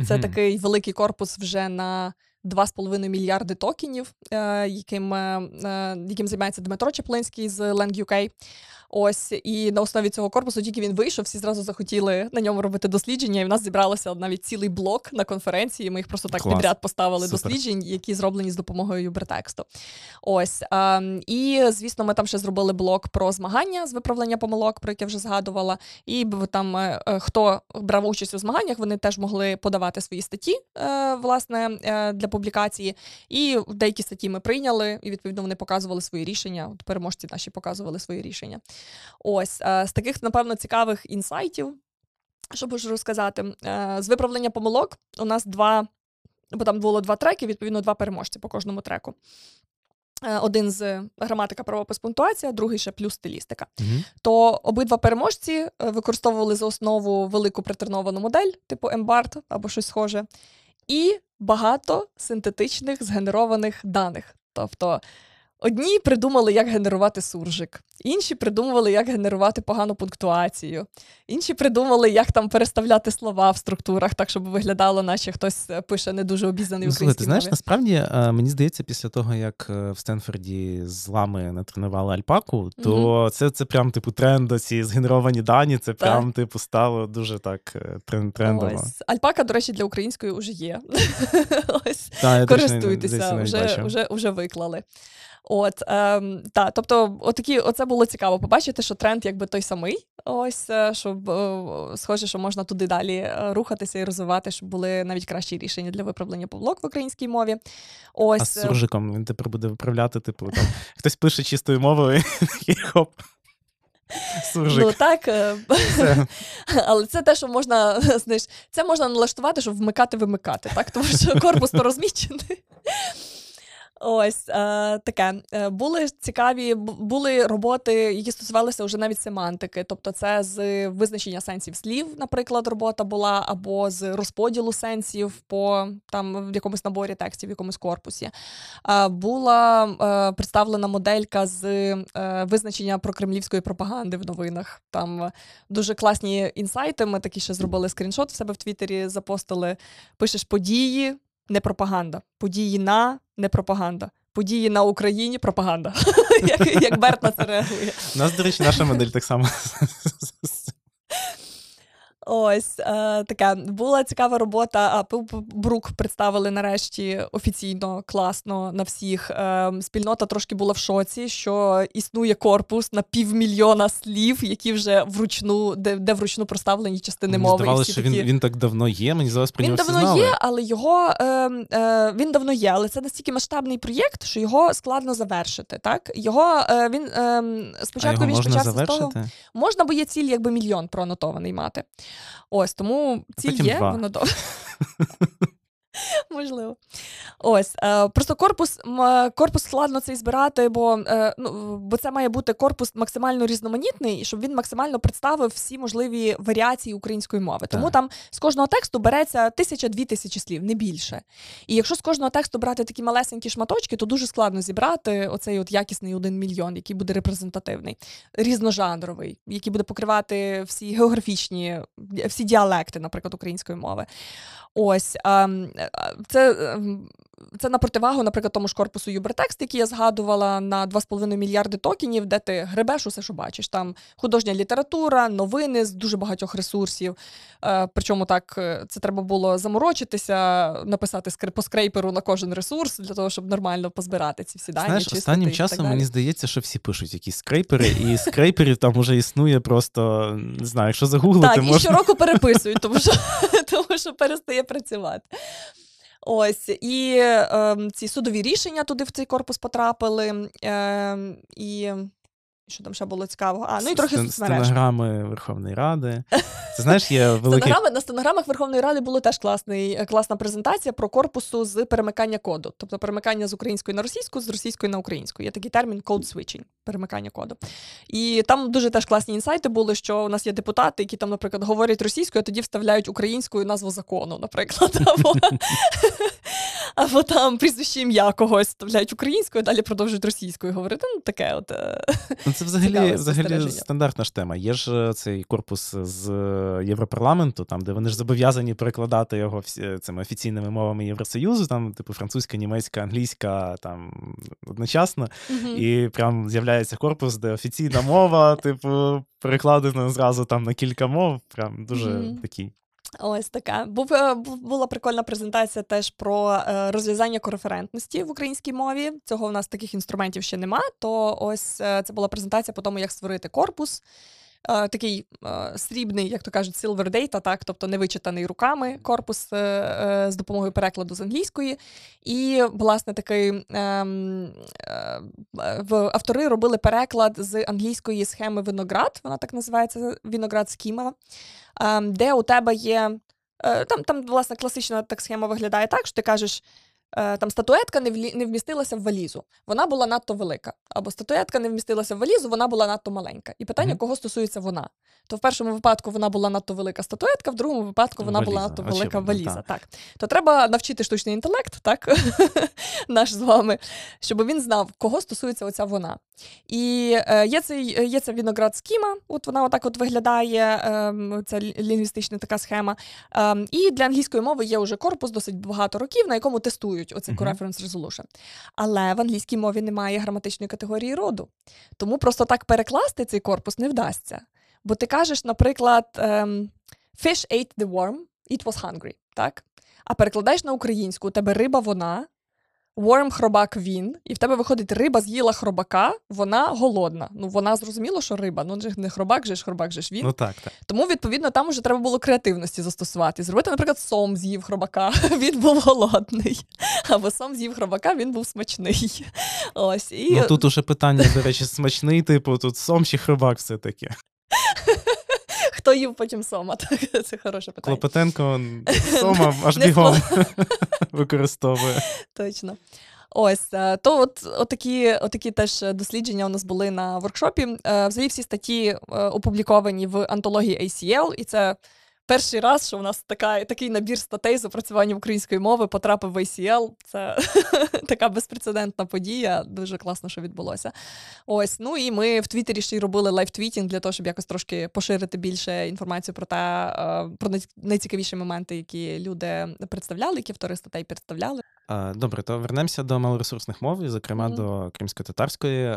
Це mm-hmm. такий великий корпус вже на 2,5 мільярди токенів, е, яким е, е, яким займається Дмитро Чеплинський з Land UK. Ось і на основі цього корпусу, тільки він вийшов, всі зразу захотіли на ньому робити дослідження. І в нас зібралося навіть цілий блок на конференції. Ми їх просто так Клас. підряд поставили Супер. досліджень, які зроблені з допомогою юбертексту. Ось і звісно, ми там ще зробили блок про змагання з виправлення помилок, про яке вже згадувала. І там хто брав участь у змаганнях, вони теж могли подавати свої статті власне для публікації. І деякі статті ми прийняли, і відповідно вони показували свої рішення. От переможці наші показували свої рішення. Ось е, з таких, напевно, цікавих інсайтів, що можу розказати, е, з виправлення помилок у нас два. Бо там було два треки, відповідно, два переможці по кожному треку. Е, Один з граматика, правопис, пунктуація, другий ще плюс стилістика. Мгм. То обидва переможці використовували за основу велику претреновану модель, типу MBART або щось схоже, і багато синтетичних згенерованих даних. Тобто одні придумали, як генерувати суржик, інші придумували, як генерувати погану пунктуацію, інші придумали, як там переставляти слова в структурах, так щоб виглядало, наче хтось е, пише не дуже обізнаний Ну, ти знаєш, насправді е, мені здається, після того, як е, в Стенфорді з лами натренували альпаку, то це, це прям типу тренд, ці згенеровані дані, це прям типу стало дуже так трендово. Ось. Альпака, до речі, для української <laughs> вже є. Ось. Користуйтеся, вже виклали. От, ем, та, тобто, отакі, оце було цікаво побачити, що тренд якби той самий. Ось, е, щоб е, схоже, що можна туди далі е, рухатися і розвивати, щоб були навіть кращі рішення для виправлення помилок в українській мові. Ось, А з е, суржиком він тепер буде виправляти, типу, там хтось пише чистою мовою, <laughs> і хоп. Суржик. Ну так, <laughs> але це те, що можна, <laughs> знаєш, це можна налаштувати, щоб вмикати-вимикати, так? Тому що корпус порозміщений. Ось е, таке. Е, Були цікаві, були роботи, які стосувалися вже навіть семантики. Тобто, це з визначення сенсів слів, наприклад, робота була, або з розподілу сенсів по там в якомусь наборі текстів, в якомусь корпусі. Е, Була е, представлена моделька з е, визначення прокремлівської пропаганди в новинах. Там дуже класні інсайти. Ми такі ще зробили скріншот в себе в Твіттері, запостили. Пишеш події, не пропаганда. Події на не пропаганда. Події на Україні пропаганда. <laughs> як, як Берт на це реагує. У нас, до речі, наша модель так само. Ось е, таке була цікава робота. А Брук представили нарешті офіційно, класно на всіх. Е, спільнота трошки була в шоці, що існує корпус на півмільйона слів, які вже вручну, де, де вручну проставлені частини Мені мови. здавалося, що він, такі... він так давно є. Мені здалося, про Він нього всі давно знали. є, але його е, е, він давно є, але це настільки масштабний проєкт, що його складно завершити. Так його е, він е, А спочатку його він можна почався з того. Можна, бо є ціль, якби мільйон пронотований мати. Ось тому ціль є, воно довго. <laughs> Можливо. Ось е, просто корпус м, корпус складно цей збирати, бо, е, ну, бо це має бути корпус максимально різноманітний, щоб він максимально представив всі можливі варіації української мови. Тому Так. там з кожного тексту береться тисяча-дві тисячі слів, не більше. І якщо з кожного тексту брати такі малесенькі шматочки, то дуже складно зібрати оцей от якісний один мільйон, який буде репрезентативний, різножанровий, який буде покривати всі географічні, всі діалекти, наприклад, української мови. Ось ем, е, це, ем, це на противагу, наприклад, тому ж корпусу Юбертекст, який я згадувала на 2,5 мільярди токенів, де ти гребеш усе, що бачиш. Там художня література, новини з дуже багатьох ресурсів. Е, причому так е, це треба було заморочитися, написати по скрейперу на кожен ресурс для того, щоб нормально позбирати ці всі дані. Знаєш, останнім часом мені здається, що всі пишуть якісь скрейпери, і скрейперів там уже існує просто не знаю, якщо загуглити, Так, і щороку переписують, тому що, <laughs> тому що перестає працювати. Ось, і е, ці судові рішення туди в цей корпус потрапили. Е, і що там ще було цікавого? А, ну і трохи соцмереж. стенограми Верховної Ради. Це знаєш, є <laughs> великий Стенограми, на стенограмах Верховної Ради було теж класний, е, класна презентація про корпусу з перемикання коду. Тобто перемикання з української на російську, з російської на українську. Є такий термін code switching, перемикання коду. І там дуже теж класні інсайти були, що у нас є депутати, які там, наприклад, говорять російською, а тоді вставляють українською назву закону, наприклад. <laughs> Або, <laughs> або там прізвище ім'я когось вставляють українською, а далі продовжують російською говорити. Ну, таке от. Е. Це взагалі, взагалі стандартна ж тема. Є ж е, цей корпус з Європарламенту, там, де вони ж зобов'язані перекладати його цими офіційними мовами Євросоюзу, там, типу, французька, німецька, англійська, там одночасно. Mm-hmm. І прям з'являється корпус, де офіційна мова, типу, перекладена зразу там на кілька мов. Прям дуже mm-hmm. такий. Ось така. Був, е, була прикольна презентація теж про е, розв'язання кореферентності в українській мові. Цього в нас таких інструментів ще нема. То ось е, це була презентація по тому, як створити корпус. Е, такий е, срібний, як то кажуть, silver data, так, тобто не вичитаний руками корпус е, з допомогою перекладу з англійської. І, власне, такий ем, автори робили переклад з англійської схеми виноград, вона так називається виноград схема, ем, де у тебе є. Там, там, власне, класична так схема виглядає так, що ти кажеш. Е, там статуетка не вмістилася в валізу, вона була надто велика. Або статуетка не вмістилася в валізу, вона була надто маленька. І питання, mm-hmm. кого стосується вона. То в першому випадку вона була надто велика статуетка, в другому випадку вона валіза. була надто велика Очевидно, валіза. Так. так. То треба навчити штучний інтелект, так, <laughs> наш з вами, щоб він знав, кого стосується оця вона. І е, є цей є ця віноград скіма, от вона отак от виглядає, е, ця лінгвістична така схема. Е, і для англійської мови є вже корпус досить багато років, на якому тестують оцей uh-huh. reference resolution. Але в англійській мові немає граматичної категорії роду. Тому просто так перекласти цей корпус не вдасться. Бо ти кажеш, наприклад, um, fish ate the worm, it was hungry. так? А перекладаєш на українську, у тебе риба вона, Worm хробак він, і в тебе виходить риба з'їла хробака, вона голодна. Ну вона зрозуміло, що риба. Ну не хробак, же ж хробак же ж він. Ну так, так. Тому, відповідно, там вже треба було креативності застосувати. Зробити, наприклад, сом з'їв хробака, <laughs> він був голодний. Або сом з'їв хробака, він був смачний. Ось, і... Ну тут уже питання, до речі, смачний, типу, тут сом чи хробак все таки. Хто їв потім сома? <laughs> Це хороше питання. Клопотенко <laughs> сома аж бігом <laughs> використовує. Точно. Ось е, то, от отакі, отакі теж дослідження у нас були на воркшопі. Е, взагалі всі статті е, опубліковані в антології ACL, і це перший раз, що у нас така, такий набір статей з опрацювання української мови потрапив в ACL. Це <laughs> така безпрецедентна подія. Дуже класно, що відбулося. Ось, ну і ми в Твіттері ще й робили live-tweeting для того, щоб якось трошки поширити більше інформацію про те, е, про найцікавіші моменти, які люди представляли, які автори статей представляли. Добре, то вернемося до малоресурсних мов, і, зокрема mm-hmm. до кримсько-татарської.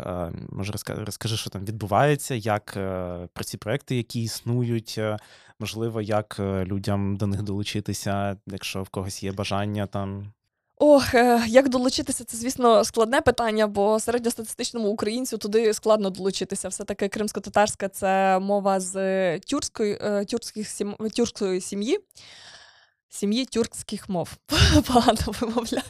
Може, розкажи, що там відбувається, як е, про ці проекти, які існують, е, можливо, як е, людям до них долучитися, якщо в когось є бажання там. Ох, як долучитися, це, звісно, складне питання, бо середньостатистичному українцю туди складно долучитися. Все-таки кримсько-татарська це мова з тюркської, тюркських сім, тюркської сім'ї сім'ї тюркських мов. <laughs> Погано вимовляю.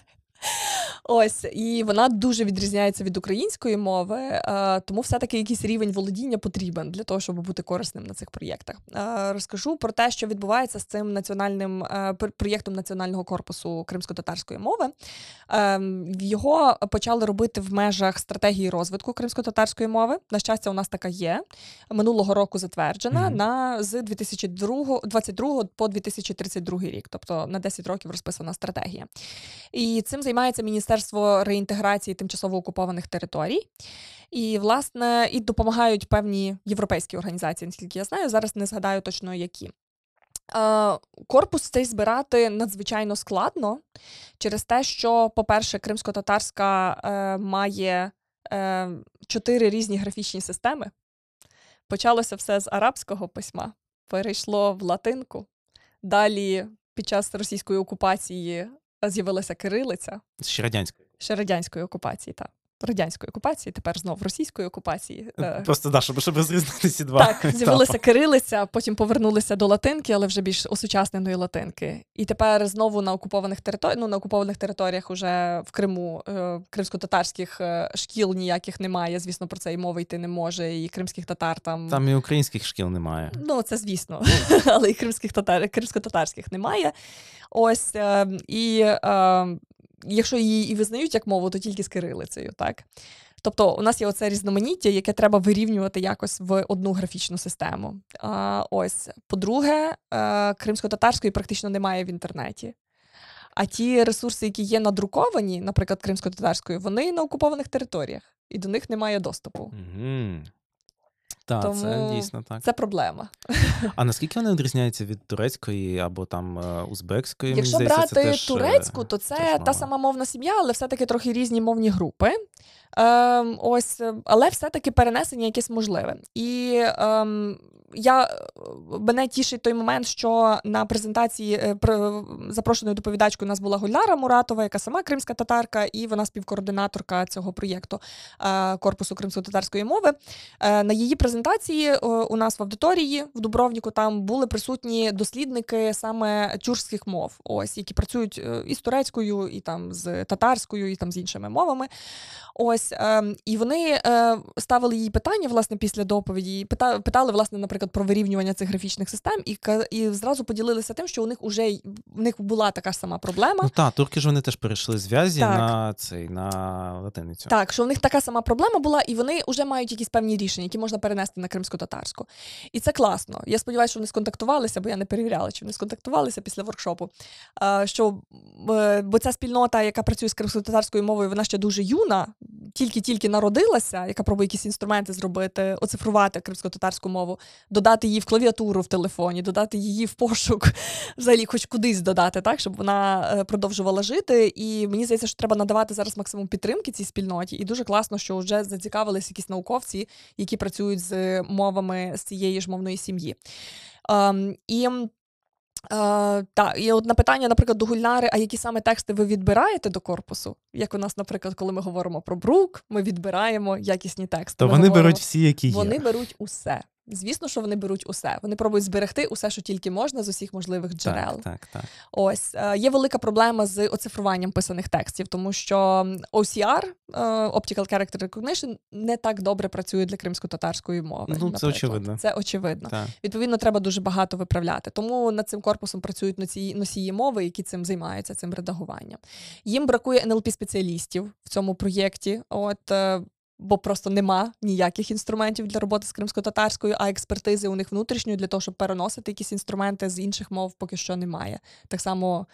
Ось, і вона дуже відрізняється від української мови, е, тому все-таки якийсь рівень володіння потрібен для того, щоб бути корисним на цих проєктах. Е, розкажу про те, що відбувається з цим національним е, проєктом національного корпусу кримсько-татарської мови. Його почали робити в межах стратегії розвитку кримсько-татарської мови. На щастя, у нас така є. Минулого року затверджена mm-hmm. на з 2022 по 2032 рік, тобто на 10 років розписана стратегія. І цим займається Міністерство реінтеграції тимчасово окупованих територій. І, власне, і допомагають певні європейські організації, наскільки я знаю. Зараз не згадаю точно які. Корпус цей збирати надзвичайно складно через те, що, по-перше, кримсько-татарська е, має е, чотири різні графічні системи. Почалося все з арабського письма, перейшло в латинку. Далі, під час російської окупації, з'явилася кирилиця. Ще радянської. Ще радянської окупації, так. Радянської окупації, тепер знов російської окупації. Е, просто да, щоб щоб розрізнити ці два. Так, з'явилася кирилиця, потім повернулися до латинки, але вже більш осучасненої латинки. І тепер знову на окупованих територіях, ну на окупованих територіях уже в Криму е, кримсько-татарських е, шкіл ніяких немає. Звісно, про це і мови йти не може. І кримських татар там Там і українських шкіл немає. Ну це звісно, <laughs> але і кримських татар, кримсько-татарських немає. Ось і якщо її і визнають як мову, то тільки з кирилицею, так? Тобто у нас є оце різноманіття, яке треба вирівнювати якось в одну графічну систему. А, Ось, по-друге, е, кримсько-татарської практично немає в інтернеті. А ті ресурси, які є надруковані, наприклад, кримсько-татарською, вони на окупованих територіях, і до них немає доступу. Mm-hmm. Так, Тому це дійсно так. Це проблема. <laughs> А наскільки вони відрізняються від турецької або там е, узбекської? Якщо здається, брати це теж, е, турецьку, то це та мова. сама мовна сім'я, але все-таки трохи різні мовні групи. Ем, ось, е, але все-таки перенесення якесь можливе. І ем, я, е, мене тішить той момент, що на презентації е, про- запрошеною доповідачкою у нас була Гульнара Муратова, яка сама кримська татарка, і вона співкоординаторка цього проєкту е, корпусу кримсько-татарської мови. На її презентації у нас в аудиторії в Дубровніку там були присутні дослідники саме тюркських мов, ось які працюють і з турецькою, і там з татарською, і там з іншими мовами. Ось е, і вони ставили їй питання власне після доповіді. питали, власне, наприклад, про вирівнювання цих графічних систем, і і зразу поділилися тим, що у них уже в них була така ж сама проблема. Ну так, турки ж вони теж перейшли з в'язі на цей на латиницю. Так, що в них така сама проблема була, і вони вже мають якісь певні рішення, які можна перенести на кримсько-татарську. І це класно. Я сподіваюся, що вони сконтактувалися, бо я не перевіряла, чи вони сконтактувалися після воркшопу. Що, е, бо ця спільнота, яка працює з кримсько-татарською мовою, вона ще дуже юна, тільки-тільки народилася, яка пробує якісь інструменти зробити, оцифрувати кримсько-татарську мову, додати її в клавіатуру в телефоні, додати її в пошук, <laughs> взагалі, хоч кудись додати, так, щоб вона е, продовжувала жити. І мені здається, що треба надавати зараз максимум підтримки цій спільноті. І дуже класно, що вже зацікавились якісь науковці, які працюють з мовами з цієї ж мовної сім'ї. Ем, і Е, так, і от на питання, наприклад, до Гульнари, а які саме тексти ви відбираєте до корпусу? Як у нас, наприклад, коли ми говоримо про брук, ми відбираємо якісні тексти. То Ми вони говоримо- беруть всі, які є. Вони беруть усе. Звісно, що вони беруть усе. Вони пробують зберегти усе, що тільки можна з усіх можливих джерел. Так, так, так. Ось е, є велика проблема з оцифруванням писаних текстів, тому що OCR, е, Optical Character Recognition, не так добре працює для кримсько-татарської мови. Ну, це очевидно. Це очевидно. так. Відповідно, треба дуже багато виправляти. Тому над цим корпусом працюють носії, носії мови, які цим займаються, цим редагуванням. Їм бракує НЛП спеціалістів в цьому проєкті. От е, бо просто нема ніяких інструментів для роботи з кримсько-татарською, а експертизи у них внутрішньої для того, щоб переносити якісь інструменти з інших мов, поки що немає. Так само.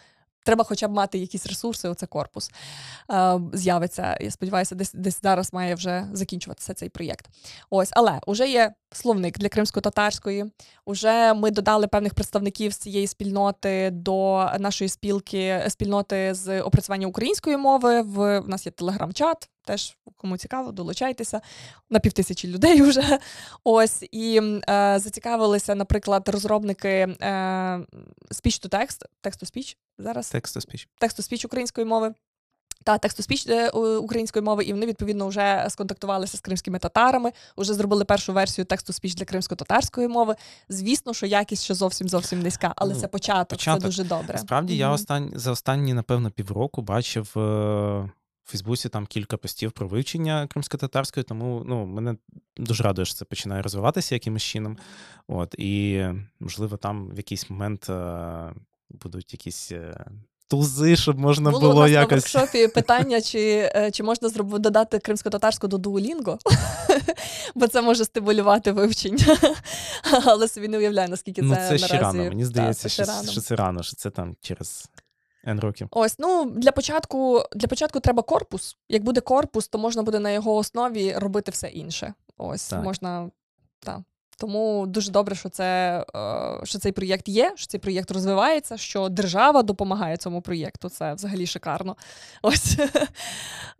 Треба хоча б мати якісь ресурси, оце корпус е, з'явиться. Я сподіваюся, десь десь зараз має вже закінчуватися цей проєкт. Ось, але вже є словник для кримсько-татарської. Уже ми додали певних представників з цієї спільноти до нашої спілки спільноти з опрацювання української мови. В, в нас є телеграм-чат. Теж кому цікаво, долучайтеся на півтисячі людей <laughs> вже. Ось і е, зацікавилися, наприклад, розробники е, speech-to-text, text-to-speech зараз Текстоспіч. тексту-спіч української мови. Та тексту-спіч е, української мови, і вони відповідно вже сконтактувалися з кримськими татарами, вже зробили першу версію тексту-спіч для кримсько-татарської мови. Звісно, що якість ще зовсім зовсім низька, але Ну, це початок, початок. це дуже добре. Насправді я Мгм. остань... за останні, напевно, півроку бачив е... в Фейсбуці там кілька постів про вивчення кримсько-татарської, тому ну, мене дуже радує, що це починає розвиватися якимось чином. От, і, можливо, там в якийсь момент е... будуть якісь. Е... Тузи, щоб можна Було, було, у нас якось. на воркшопі <laughs> питання, чи, е, чи можна зробити додати кримсько-татарську до Duolingo, <laughs> бо це може стимулювати вивчення. <laughs> Але собі не уявляю, наскільки ну, це, це ще наразі... рано. Мені Та, здається, це що, ще рано. що це рано, що це там через N років. Ось, ну для початку, для початку треба корпус. Як буде корпус, то можна буде на його основі робити все інше. Ось Так. можна так. Тому дуже добре, що це е, що цей проєкт є, що цей проєкт розвивається, що держава допомагає цьому проєкту. Це взагалі шикарно. <laughs> Ось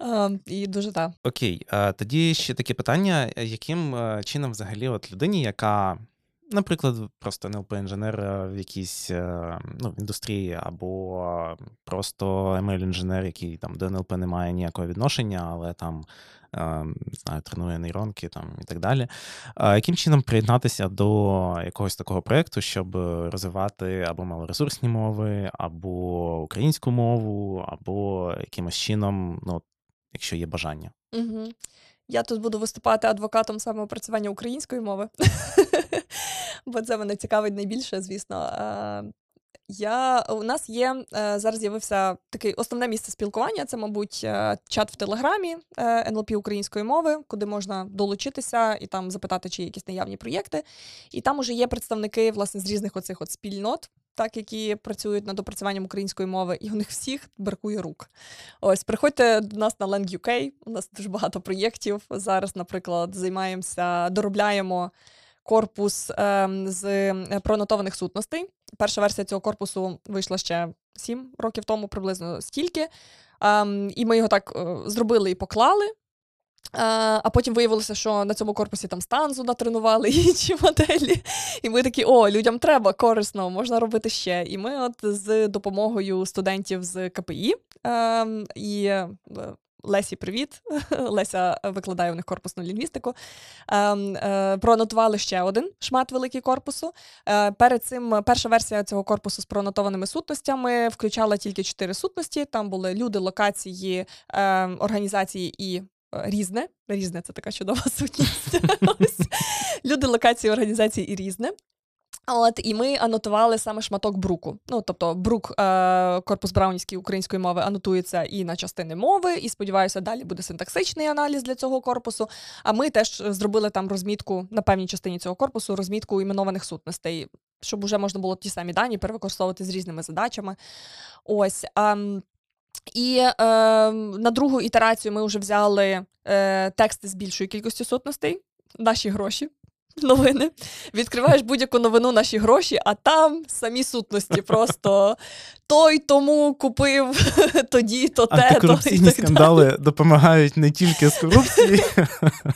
Е, і дуже так. Окей, тоді ще таке питання: яким е, чином взагалі от людині, яка, наприклад, просто НЛП-інженер е, в якійсь е, ну, в індустрії, або просто ML-інженер, який там до НЛП не має ніякого відношення, але там е, знаю, тренує нейронки там і так далі. Яким чином приєднатися до якогось такого проєкту, щоб розвивати або малоресурсні мови, або українську мову, або якимось чином, ну, якщо є бажання? Угу. Я тут буду виступати адвокатом саме опрацювання української мови, <laughs> бо це мене цікавить найбільше, звісно. Я, у нас є е, зараз з'явився такий основне місце спілкування. Це, мабуть, е, чат в Телеграмі е, НЛП української мови, куди можна долучитися і там запитати, чи є якісь наявні проєкти. І там уже є представники власне з різних оцих от спільнот. так які працюють над опрацюванням української мови, і у них всіх бракує рук. Ось приходьте до нас на Lang UK, У нас дуже багато проєктів. Зараз, наприклад, займаємося, доробляємо корпус ем, з пронотованих сутностей. Перша версія цього корпусу вийшла ще сім років тому, приблизно стільки. Ем, і ми його так е, зробили і поклали. Е, а потім виявилося, що на цьому корпусі там станзу натренували <laughs> інші моделі. І ми такі, о, людям треба корисно, можна робити ще. І ми, от з допомогою студентів з КПІ ем, і е, Лесі, привіт. <laughs> Леся викладає у них корпусну лінгвістику. Ем, е, проанотували ще один шмат великий корпусу. Е, перед цим перша версія цього корпусу з пронотованими сутностями включала тільки чотири сутності. Там були люди, локації, організації і. Е, різне, різне це така чудова <laughs> сутність. Люди, локації, організації і різне. От і ми анотували саме шматок бруку. Ну тобто, брук е, корпус браунівський української мови анотується і на частини мови, і сподіваюся, далі буде синтаксичний аналіз для цього корпусу. А ми теж зробили там розмітку на певній частині цього корпусу, розмітку іменованих сутностей, щоб вже можна було ті самі дані перевикористовувати з різними задачами. Ось. А, і е, на другу ітерацію ми вже взяли е, тексти з більшою кількістю сутностей, наші гроші новини. Відкриваєш будь-яку новину наші гроші, а там самі сутності. Просто той тому купив <laughs> тоді, то те. Антикорупційні скандали допомагають не тільки з корупцією,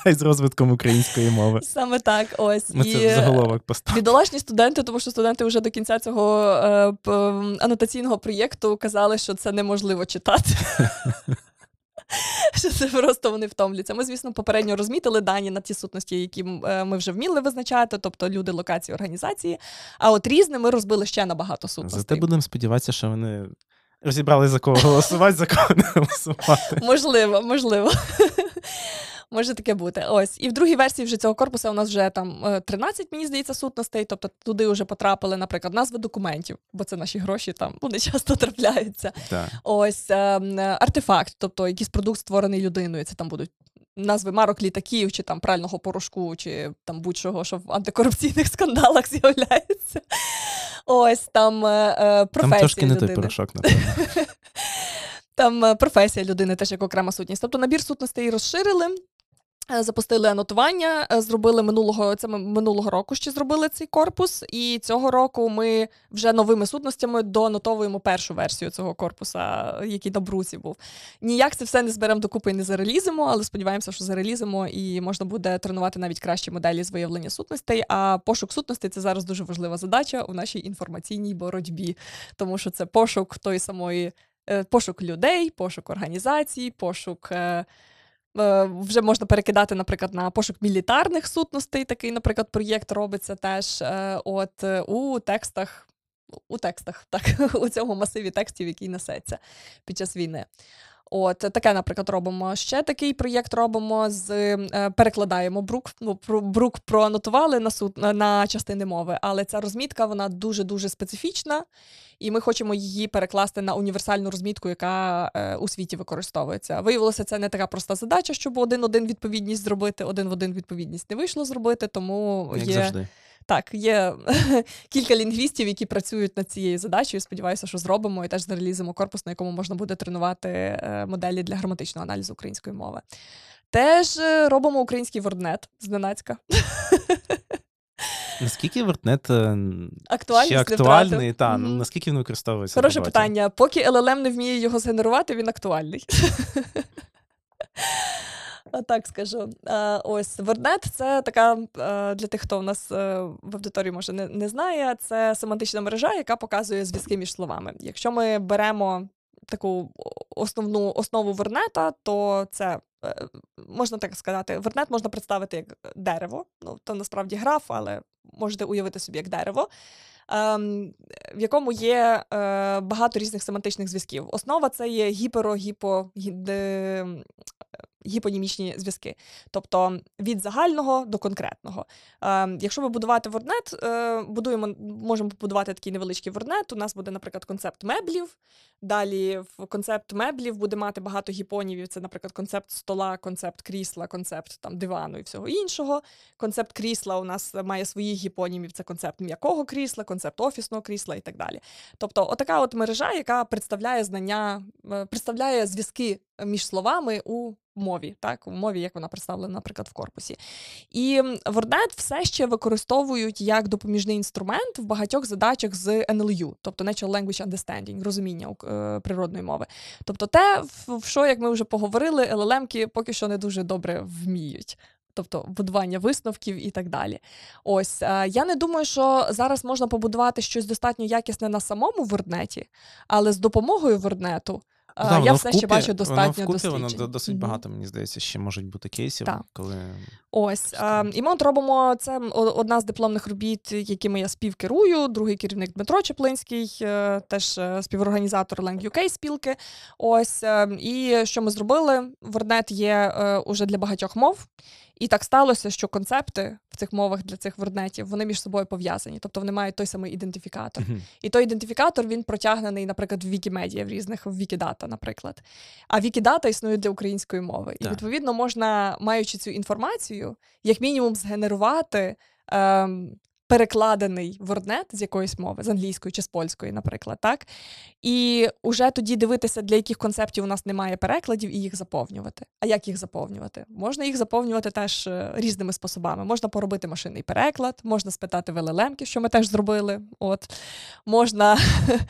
а й з розвитком української мови. Саме так. ось. Ми це в заголовок поставили. Бідолашні студенти, тому що студенти вже до кінця цього е, анотаційного проєкту казали, що це неможливо читати. <laughs> <laughs> що це просто вони втомляться. Ми, звісно, попередньо розмітили дані на ті сутності, які е, ми вже вміли визначати, тобто люди, локації, організації. А от різне ми розбили ще набагато сутностей. Зате будемо сподіватися, що вони розібрали за кого голосувати, за кого не голосувати. Можливо, можливо. <laughs> Може таке бути. Ось. І в другій версії вже цього корпусу у нас вже там 13, е, мені здається, сутностей. Тобто туди вже потрапили, наприклад, назви документів, бо це наші гроші там вони часто <laughs> трапляються. Так. Ось ем, артефакт, тобто якийсь продукт створений людиною. Це там будуть. Назви марок літаків, чи там прального порошку, чи там будь-чого, що в антикорупційних <laughs> скандалах з'являється. Ось там е, е професія. Там трошки не той порошок, <laughs> напевно. Там е, професія людини теж як окрема сутність. Тобто набір сутностей розширили. Е, запустили анотування, е, зробили минулого це ми минулого року ще зробили цей корпус, і цього року ми вже новими сутностями доанотовуємо першу версію цього корпуса, який на бруці був. Ніяк це все не зберемо докупи і не зарелізимо, але сподіваємося, що зарелізимо і можна буде тренувати навіть кращі моделі з виявлення сутностей. А пошук сутностей це зараз дуже важлива задача у нашій інформаційній боротьбі, тому що це пошук тої самої, е, пошук людей, пошук організацій, пошук. Е, вже можна перекидати, наприклад, на пошук мілітарних сутностей. Такий, наприклад, проєкт робиться теж е, от е, у текстах, у текстах, <laughs> так, у цьому масиві текстів, який несеться під час війни. От таке, наприклад, робимо. Ще такий проєкт робимо з е, перекладаємо брук. Ну, брук проанотували на суд на частини мови, але ця розмітка вона дуже дуже специфічна, і ми хочемо її перекласти на універсальну розмітку, яка е, у світі використовується. Виявилося, це не така проста задача, щоб один-один відповідність зробити, один в один відповідність не вийшло зробити, тому Як є. завжди. Так, є <laughs> кілька лінгвістів, які працюють над цією задачею. Сподіваюся, що зробимо і теж зарелізимо корпус, на якому можна буде тренувати е, моделі для граматичного аналізу української мови. Теж е, робимо український ворднет зненацька. <laughs> Наскільки вортнет е, ще актуальний? Та, mm-hmm. Наскільки він використовується? Хороше питання. Поки LLM не вміє його згенерувати, він актуальний. <laughs> Так скажу. Ось Wordnet — це така для тих, хто у нас е, в аудиторії може не, не знає. Це семантична мережа, яка показує зв'язки між словами. Якщо ми беремо таку основну основу вернета, то це е, можна так сказати, вернет можна представити як дерево. Ну то насправді граф, але можете уявити собі як дерево. Ем, в якому є е, багато різних семантичних зв'язків. Основа це є гіперо-гіпо гіпонімічні зв'язки, тобто від загального до конкретного. Е, Якщо ми будувати ворднет, е, будуємо, можемо побудувати такий невеличкий ворднет. У нас буде, наприклад, концепт меблів. Далі в концепт меблів буде мати багато гіпонімів. Це, наприклад, концепт стола, концепт крісла, концепт там дивану і всього іншого. Концепт крісла у нас має своїх гіпонімів. Це концепт м'якого крісла, концепт офісного крісла і так далі. Тобто, отака от мережа, яка представляє знання, е, представляє зв'язки між словами у мові, так, у мові, як вона представлена, наприклад, в корпусі. І WordNet все ще використовують як допоміжний інструмент в багатьох задачах з NLU, тобто Natural Language Understanding, розуміння е, природної мови. Тобто, те, в що, як ми вже поговорили, LLM-ки поки що не дуже добре вміють. Тобто будування висновків і так далі. Ось е, я не думаю, що зараз можна побудувати щось достатньо якісне на самому ворднеті, але з допомогою ворднету Ну, я все вкупі- ще бачу достатньо вкупі, досліджень. Воно досить багато, мені здається, ще можуть бути кейсів, Так. коли Ось е, і ми от робимо це одна з дипломних робіт, якими я співкерую. Другий керівник Дмитро Чеплинський, е, теж е, співорганізатор Lang UK спілки. Ось е, і що ми зробили? Ворднет є е, уже для багатьох мов. І так сталося, що концепти в цих мовах для цих ворднетів вони між собою пов'язані, тобто вони мають той самий ідентифікатор. Мгм. І той ідентифікатор він протягнений, наприклад, в Вікімедія, в різних в Вікідата, наприклад. А Вікідата існує для української мови. І відповідно можна, маючи цю інформацію, як мінімум згенерувати. Ем, Перекладений ворднет з якоїсь мови, з англійської чи з польської, наприклад, так? І уже тоді дивитися, для яких концептів у нас немає перекладів, і їх заповнювати. А як їх заповнювати? Можна їх заповнювати теж е, різними способами. Можна поробити машинний переклад, можна спитати в LLM, що ми теж зробили. От. Можна,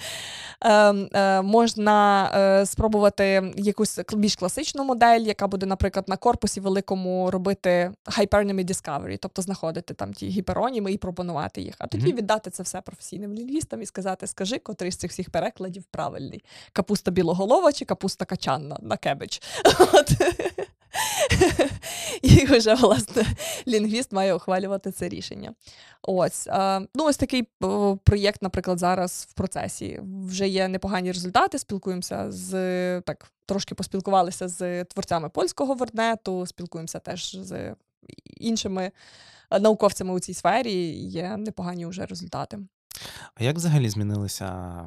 <laughs> ем, е, можна е, спробувати якусь більш класичну модель, яка буде, наприклад, на корпусі великому робити hypernymy discovery, тобто знаходити там ті гіпероніми і пропонувати їх. А тоді Мгм. віддати це все професійним лінгвістам і сказати: скажи, котрий з цих всіх перекладів правильний: капуста білоголова чи капуста качанна на кебедж. <laughs> От. І вже, власне, лінгвіст має ухвалювати це рішення. Ось. Ну, ось такий проєкт, наприклад, зараз в процесі. Вже є непогані результати. Спілкуємося з так, трошки поспілкувалися з творцями польського ворднету, спілкуємося теж з іншими науковцями у цій сфері. і Є непогані вже результати. А як взагалі змінилися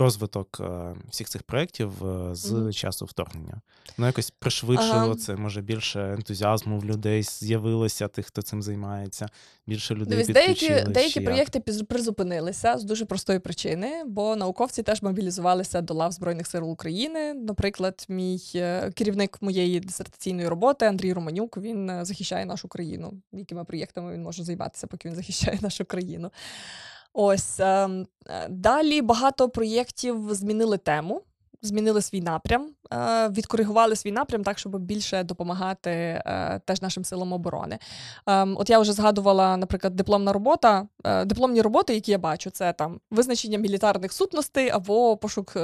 розвиток е, всіх цих проєктів е, з Мгм. часу вторгнення? Ну, якось пришвидшило Ага. це, може, більше ентузіазму в людей з'явилося, тих, хто цим займається, більше людей Дивись, деякі, деякі проєкти призупинилися з дуже простої причини, бо науковці теж мобілізувалися до лав Збройних сил України. Наприклад, мій е, керівник моєї дисертаційної роботи Андрій Романюк він захищає нашу країну. Якими проєктами він може займатися, поки він захищає нашу країну? Ось ем, е, далі багато проєктів змінили тему. Змінили свій напрям, відкоригували свій напрям так, щоб більше допомагати е, теж нашим силам оборони. Ем, От я вже згадувала, наприклад, дипломна робота. Е, Дипломні роботи, які я бачу, це там визначення мілітарних сутностей або пошук е,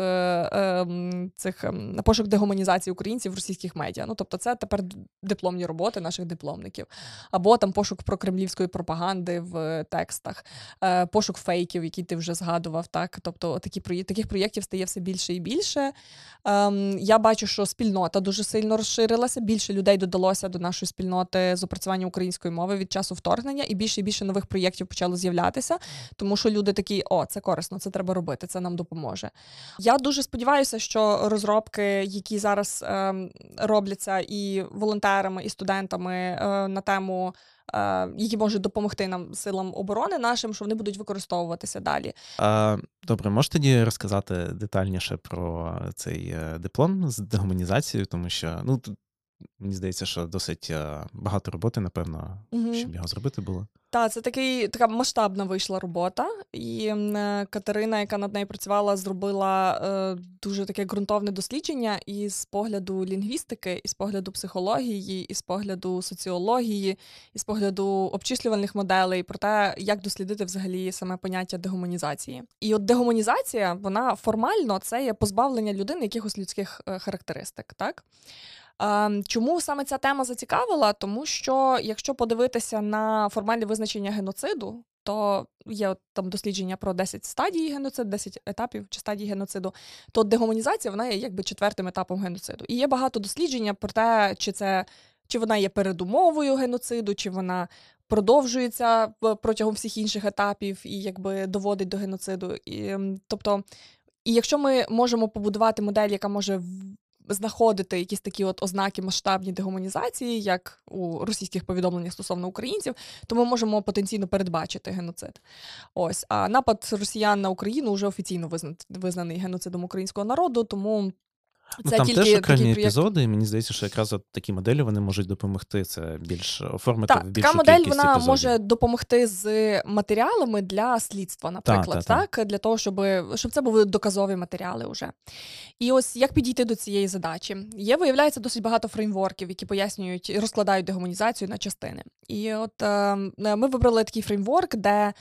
ем, цих ем, пошук дегуманізації українців в російських медіа. Ну тобто, це тепер дипломні роботи наших дипломників, або там пошук прокремлівської пропаганди в текстах, е, пошук фейків, які ти вже згадував. Так, тобто, такі таких проєктів стає все більше і більше. Ем, я бачу, що спільнота дуже сильно розширилася. Більше людей додалося до нашої спільноти з опрацювання української мови від часу вторгнення, і більше і більше нових проєктів почало з'являтися, тому що люди такі: о, це корисно, це треба робити, це нам допоможе. Я дуже сподіваюся, що розробки, які зараз ем, робляться і волонтерами, і студентами е, на тему. Е, Які можуть допомогти нам силам оборони нашим, що вони будуть використовуватися далі. Добре, можете тоді розказати детальніше про цей е, диплом з дегуманізацією, тому що ну тут мені здається, що досить е, багато роботи, напевно, угу. щоб його зробити було. Так, це такий така масштабна вийшла робота, і е, Катерина, яка над нею працювала, зробила е, дуже таке ґрунтовне дослідження і з погляду лінгвістики, і з погляду психології, і з погляду соціології, і з погляду обчислювальних моделей про те, як дослідити взагалі саме поняття дегуманізації. І от дегуманізація, вона формально це є позбавлення людини якихось людських е, характеристик, так? Ем, Чому саме ця тема зацікавила? Тому що якщо подивитися на формальне визначення геноциду, то є там дослідження про 10 стадій геноциду, 10 етапів чи стадій геноциду, то дегуманізація вона є якби четвертим етапом геноциду. І є багато дослідження про те, чи це чи вона є передумовою геноциду, чи вона продовжується протягом всіх інших етапів і якби доводить до геноциду. І, Тобто, і якщо ми можемо побудувати модель, яка може знаходити якісь такі от ознаки масштабні дегуманізації, як у російських повідомленнях стосовно українців, то ми можемо потенційно передбачити геноцид. Ось а напад росіян на Україну вже офіційно визнаний геноцидом українського народу, тому Ну, Це Там тільки теж окремі проєкт... епізоди, і мені здається, що якраз от такі моделі вони можуть допомогти це більш оформити так, в більшу така модель вона епізодів. може допомогти з матеріалами для слідства, наприклад, так, так, так для того, щоб щоб це були доказові матеріали вже. І ось як підійти до цієї задачі? Є, виявляється, досить багато фреймворків, які пояснюють і розкладають дегуманізацію на частини. І от е, ми вибрали такий фреймворк, де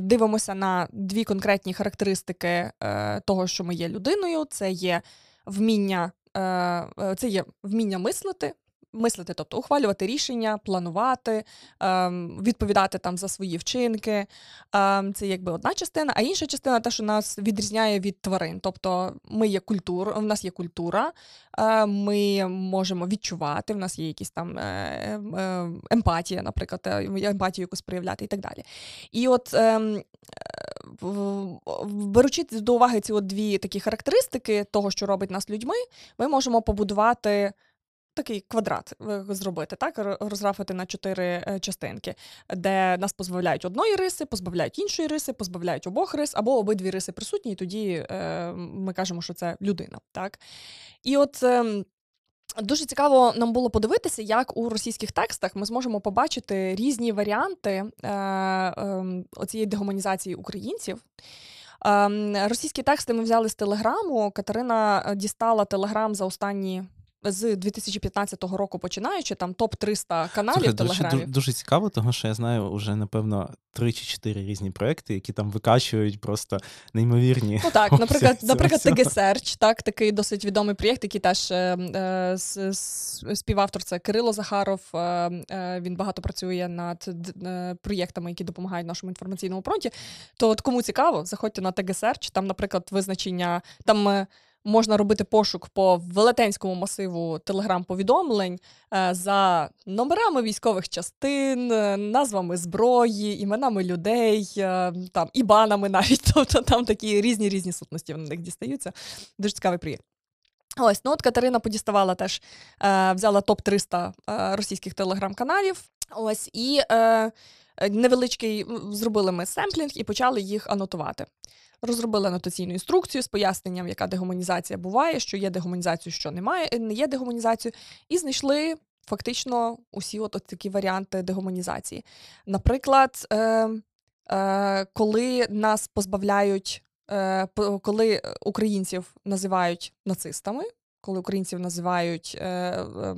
дивимося на дві конкретні характеристики е, того, що ми є людиною це є вміння, е, е, це є вміння мислити. Мислити, тобто ухвалювати рішення, планувати, ем, відповідати там за свої вчинки. Ем, це якби одна частина, а інша частина те, що нас відрізняє від тварин. Тобто ми є культура, в нас є культура, е, ми можемо відчувати, в нас є якісь там емпатія, наприклад, емпатію якусь проявляти і так далі. І от ем, беручи до уваги ці от дві такі характеристики того, що робить нас людьми, ми можемо побудувати. Такий квадрат зробити, так розрафити на чотири е, частинки, де нас позбавляють одної риси, позбавляють іншої риси, позбавляють обох рис, або обидві риси присутні, і тоді е, ми кажемо, що це людина. Так? І от е, Дуже цікаво нам було подивитися, як у російських текстах ми зможемо побачити різні варіанти е, е, оцієї дегуманізації українців. Е, російські тексти ми взяли з телеграму. Катерина е, дістала телеграм за останні з 2015 року починаючи, там топ 300 каналів Слухай, телеграмів. Дуже, дуже цікаво, тому що я знаю вже напевно три чи чотири різні проекти, які там викачують просто неймовірні. Ну так, наприклад, наприклад, TG Search, так, такий досить відомий проєкт, який теж е, е, співавтор це Кирило Захаров. Е, е, він багато працює над е, проєктами, які допомагають нашому інформаційному фронті. То от кому цікаво, заходьте на TG Search, там, наприклад, визначення там. Можна робити пошук по велетенському масиву телеграм-повідомлень е, за номерами військових частин, е, назвами зброї, іменами людей, е, там ібанами навіть. <laughs> Тобто там такі різні різні сутності на них дістаються. Дуже цікавий проєкт. Ось, ну от Катерина подіставала теж, е, взяла топ-300 е, російських телеграм-каналів. Ось, і е, невеличкий зробили ми семплінг і почали їх анотувати розробили анотаційну інструкцію з поясненням, яка дегуманізація буває, що є дегуманізацію, що немає, не є дегуманізацію, і знайшли. Фактично усі от, такі варіанти дегуманізації. Наприклад, е, е, коли нас позбавляють, е, коли українців називають нацистами, коли українців називають е, е,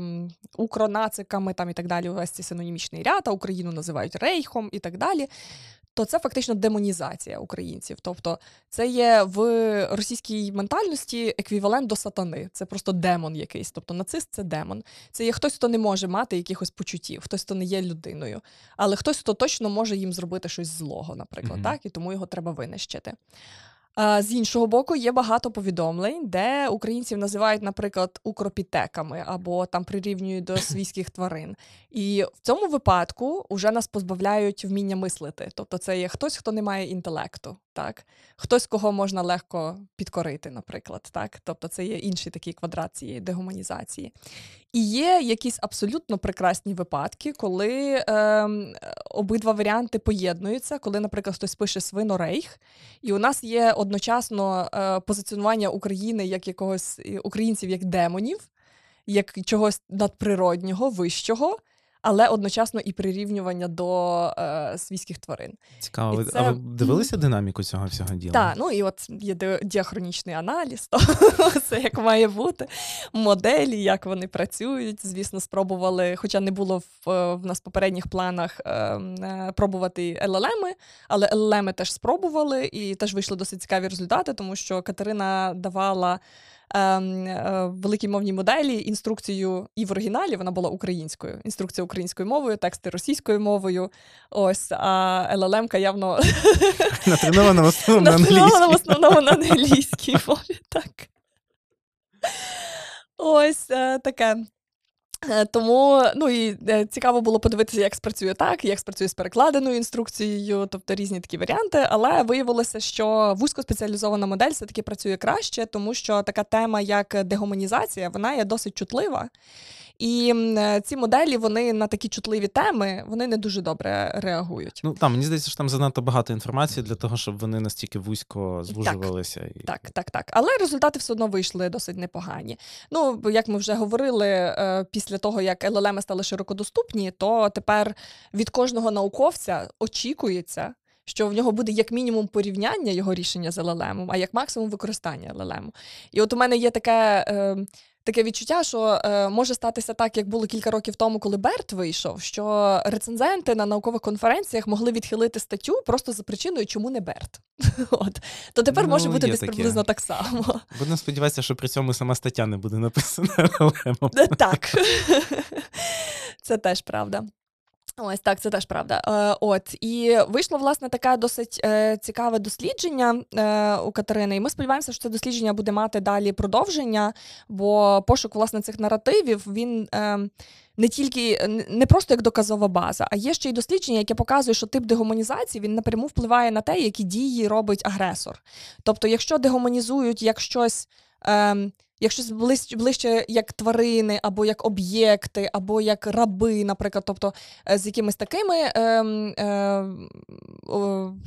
укронациками там і так далі, увесь цей синонімічний ряд, а Україну називають рейхом і так далі то це фактично демонізація українців. Тобто це є в російській ментальності еквівалент до сатани. Це просто демон якийсь. Тобто нацист це демон. Це є хтось, хто не може мати якихось почуттів, хтось, хто не є людиною, але хтось, хто точно може їм зробити щось злого, наприклад, mm-hmm. так і тому його треба винищити. З іншого боку, є багато повідомлень, де українців називають, наприклад, укропітеками або там прирівнюють до <coughs> свійських тварин. І в цьому випадку вже нас позбавляють вміння мислити. Тобто, це є хтось, хто не має інтелекту, так хтось, кого можна легко підкорити, наприклад, так. Тобто, це є інший такий квадрат цієї дегуманізації. І є якісь абсолютно прекрасні випадки, коли е, обидва варіанти поєднуються, коли, наприклад, хтось пише свинорейх, і у нас є одночасно е, позиціонування України як якогось українців як демонів, як чогось надприроднього, вищого але одночасно і прирівнювання до е, свійських тварин. Цікаво, це... а ви дивилися динаміку цього всього діла? Так, ну і от є діахронічний аналіз, <laughs> то це як має бути. Моделі, як вони працюють. Звісно, спробували, хоча не було в, е, в нас попередніх планах е, е, пробувати LLM, але LLM теж спробували і теж вийшли досить цікаві результати, тому що Катерина давала. Ем, е, великій мовній моделі інструкцію і в оригіналі вона була українською. Інструкція українською мовою, тексти російською мовою. Ось, а ЛЛМ-ка явно <laughs> Натренована <laughs> в основному на англійській мові. Так. Ось е, таке. Е, Тому ну і е, цікаво було подивитися, як спрацює так, як спрацює з перекладеною інструкцією, тобто різні такі варіанти. Але виявилося, що вузькоспеціалізована модель все таки працює краще, тому що така тема, як дегуманізація, вона є досить чутлива. І е, ці моделі вони на такі чутливі теми вони не дуже добре реагують. Ну там мені здається, що там занадто багато інформації для того, щоб вони настільки вузько звужувалися. І... Так, так, так. Але результати все одно вийшли досить непогані. Ну, як ми вже говорили, е, після того, як LLM стали широкодоступні, то тепер від кожного науковця очікується. Що в нього буде як мінімум порівняння його рішення з LLM, а як максимум використання LLM. І от у мене є таке, е, таке відчуття, що е, може статися так, як було кілька років тому, коли Берт вийшов, що рецензенти на наукових конференціях могли відхилити статтю просто за причиною, чому не Берт. <laughs> От. То тепер може Ну, бути є десь таке. приблизно так само. Будемо сподіватися, що при цьому сама стаття не буде написана <laughs> Так. <laughs> Це теж правда. Ось так, це теж правда. Е, от і вийшло власне таке досить е, цікаве дослідження е, у Катерини. І ми сподіваємося, що це дослідження буде мати далі продовження, бо пошук власне цих наративів він. Е, не тільки не просто як доказова база, а є ще й дослідження, яке показує, що тип дегуманізації він напряму впливає на те, які дії робить агресор. Тобто, якщо дегуманізують як щось. Ем, як щось ближче, ближче як тварини, або як об'єкти, або як раби, наприклад, тобто е, з якимись такими ем,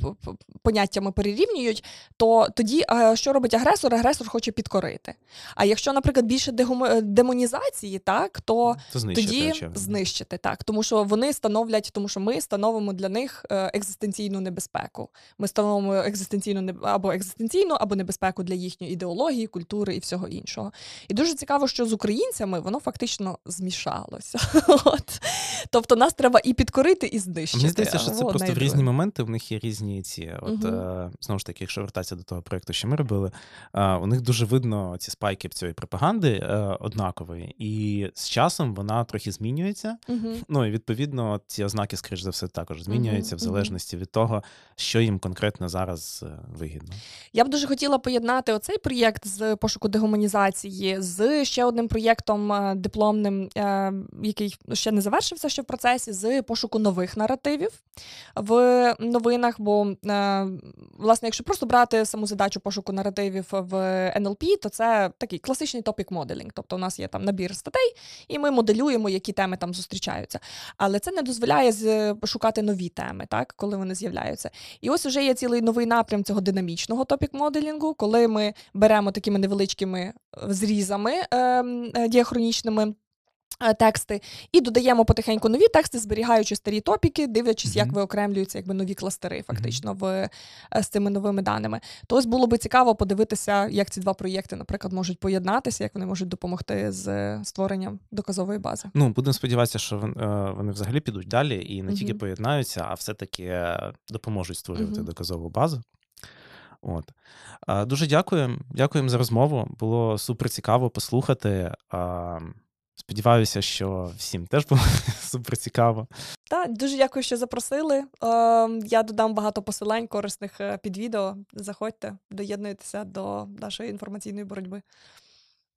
п- п- поняттями перерівнюють, то тоді е, що робить агресор? Агресор хоче підкорити. А якщо, наприклад, більше е, демонізації, так то То знищити, тоді очевидно. знищити так, тому що вони становлять, тому що ми становимо для них е, екзистенційну небезпеку. Ми становимо екзистенційну або екзистенційну, або небезпеку для їхньої ідеології, культури і всього іншого. І дуже цікаво, що з українцями воно фактично змішалося. <laughs> От. Тобто нас треба і підкорити, і знищити. Мені здається, що це О, просто в різні моменти в них є різні ці. От е, знову ж таки, якщо вертатися до того проєкту, що ми робили, е, у них дуже видно ці спайки в цієї пропаганди е, однакові, і з часом вона трохи змінюється. Мгм. Ну і відповідно, ці ознаки, скоріш за все, також змінюються Мгм, в залежності від того, що їм конкретно зараз вигідно. Я б дуже хотіла поєднати оцей проєкт з пошуку дегуманізації з ще одним проєктом е, дипломним, е, який ще не завершився ще в процесі, з пошуку нових наративів в новинах. Бо, е, власне, якщо просто брати саму задачу пошуку наративів в NLP, то це такий класичний топік моделінг. Тобто, у нас є там набір статей, і ми моделюємо, які теми там зустрічаються. Але це не дозволяє шукати нові теми, так, коли вони з'являються. І ось уже є цілий новий напрям цього динамічного топік-моделінгу, коли ми беремо такими невеличкими зрізами ем, е, діахронічними. е, Тексти і додаємо потихеньку нові тексти, зберігаючи старі топіки, дивлячись, як виокремлюються якби нові кластери, фактично в е, з цими новими даними. То ось було би цікаво подивитися, як ці два проєкти, наприклад, можуть поєднатися, як вони можуть допомогти з створенням доказової бази. Ну, будемо сподіватися, що вони взагалі підуть далі і не тільки Мгм. поєднаються, а все-таки е, допоможуть створювати Мгм. доказову базу. От. Дуже дякуємо. Дякуємо за розмову. Було супер цікаво послухати. Сподіваюся, що всім теж було <laughs> супер цікаво. Так, дуже дякую, що запросили. Я додам багато посилань корисних е, під відео. Заходьте, доєднуйтеся до нашої інформаційної боротьби.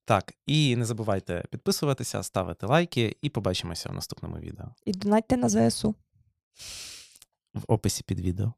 Так, і не забувайте підписуватися, ставити лайки, і побачимося в наступному відео І донатьте на ЗСУ. в описі під відео.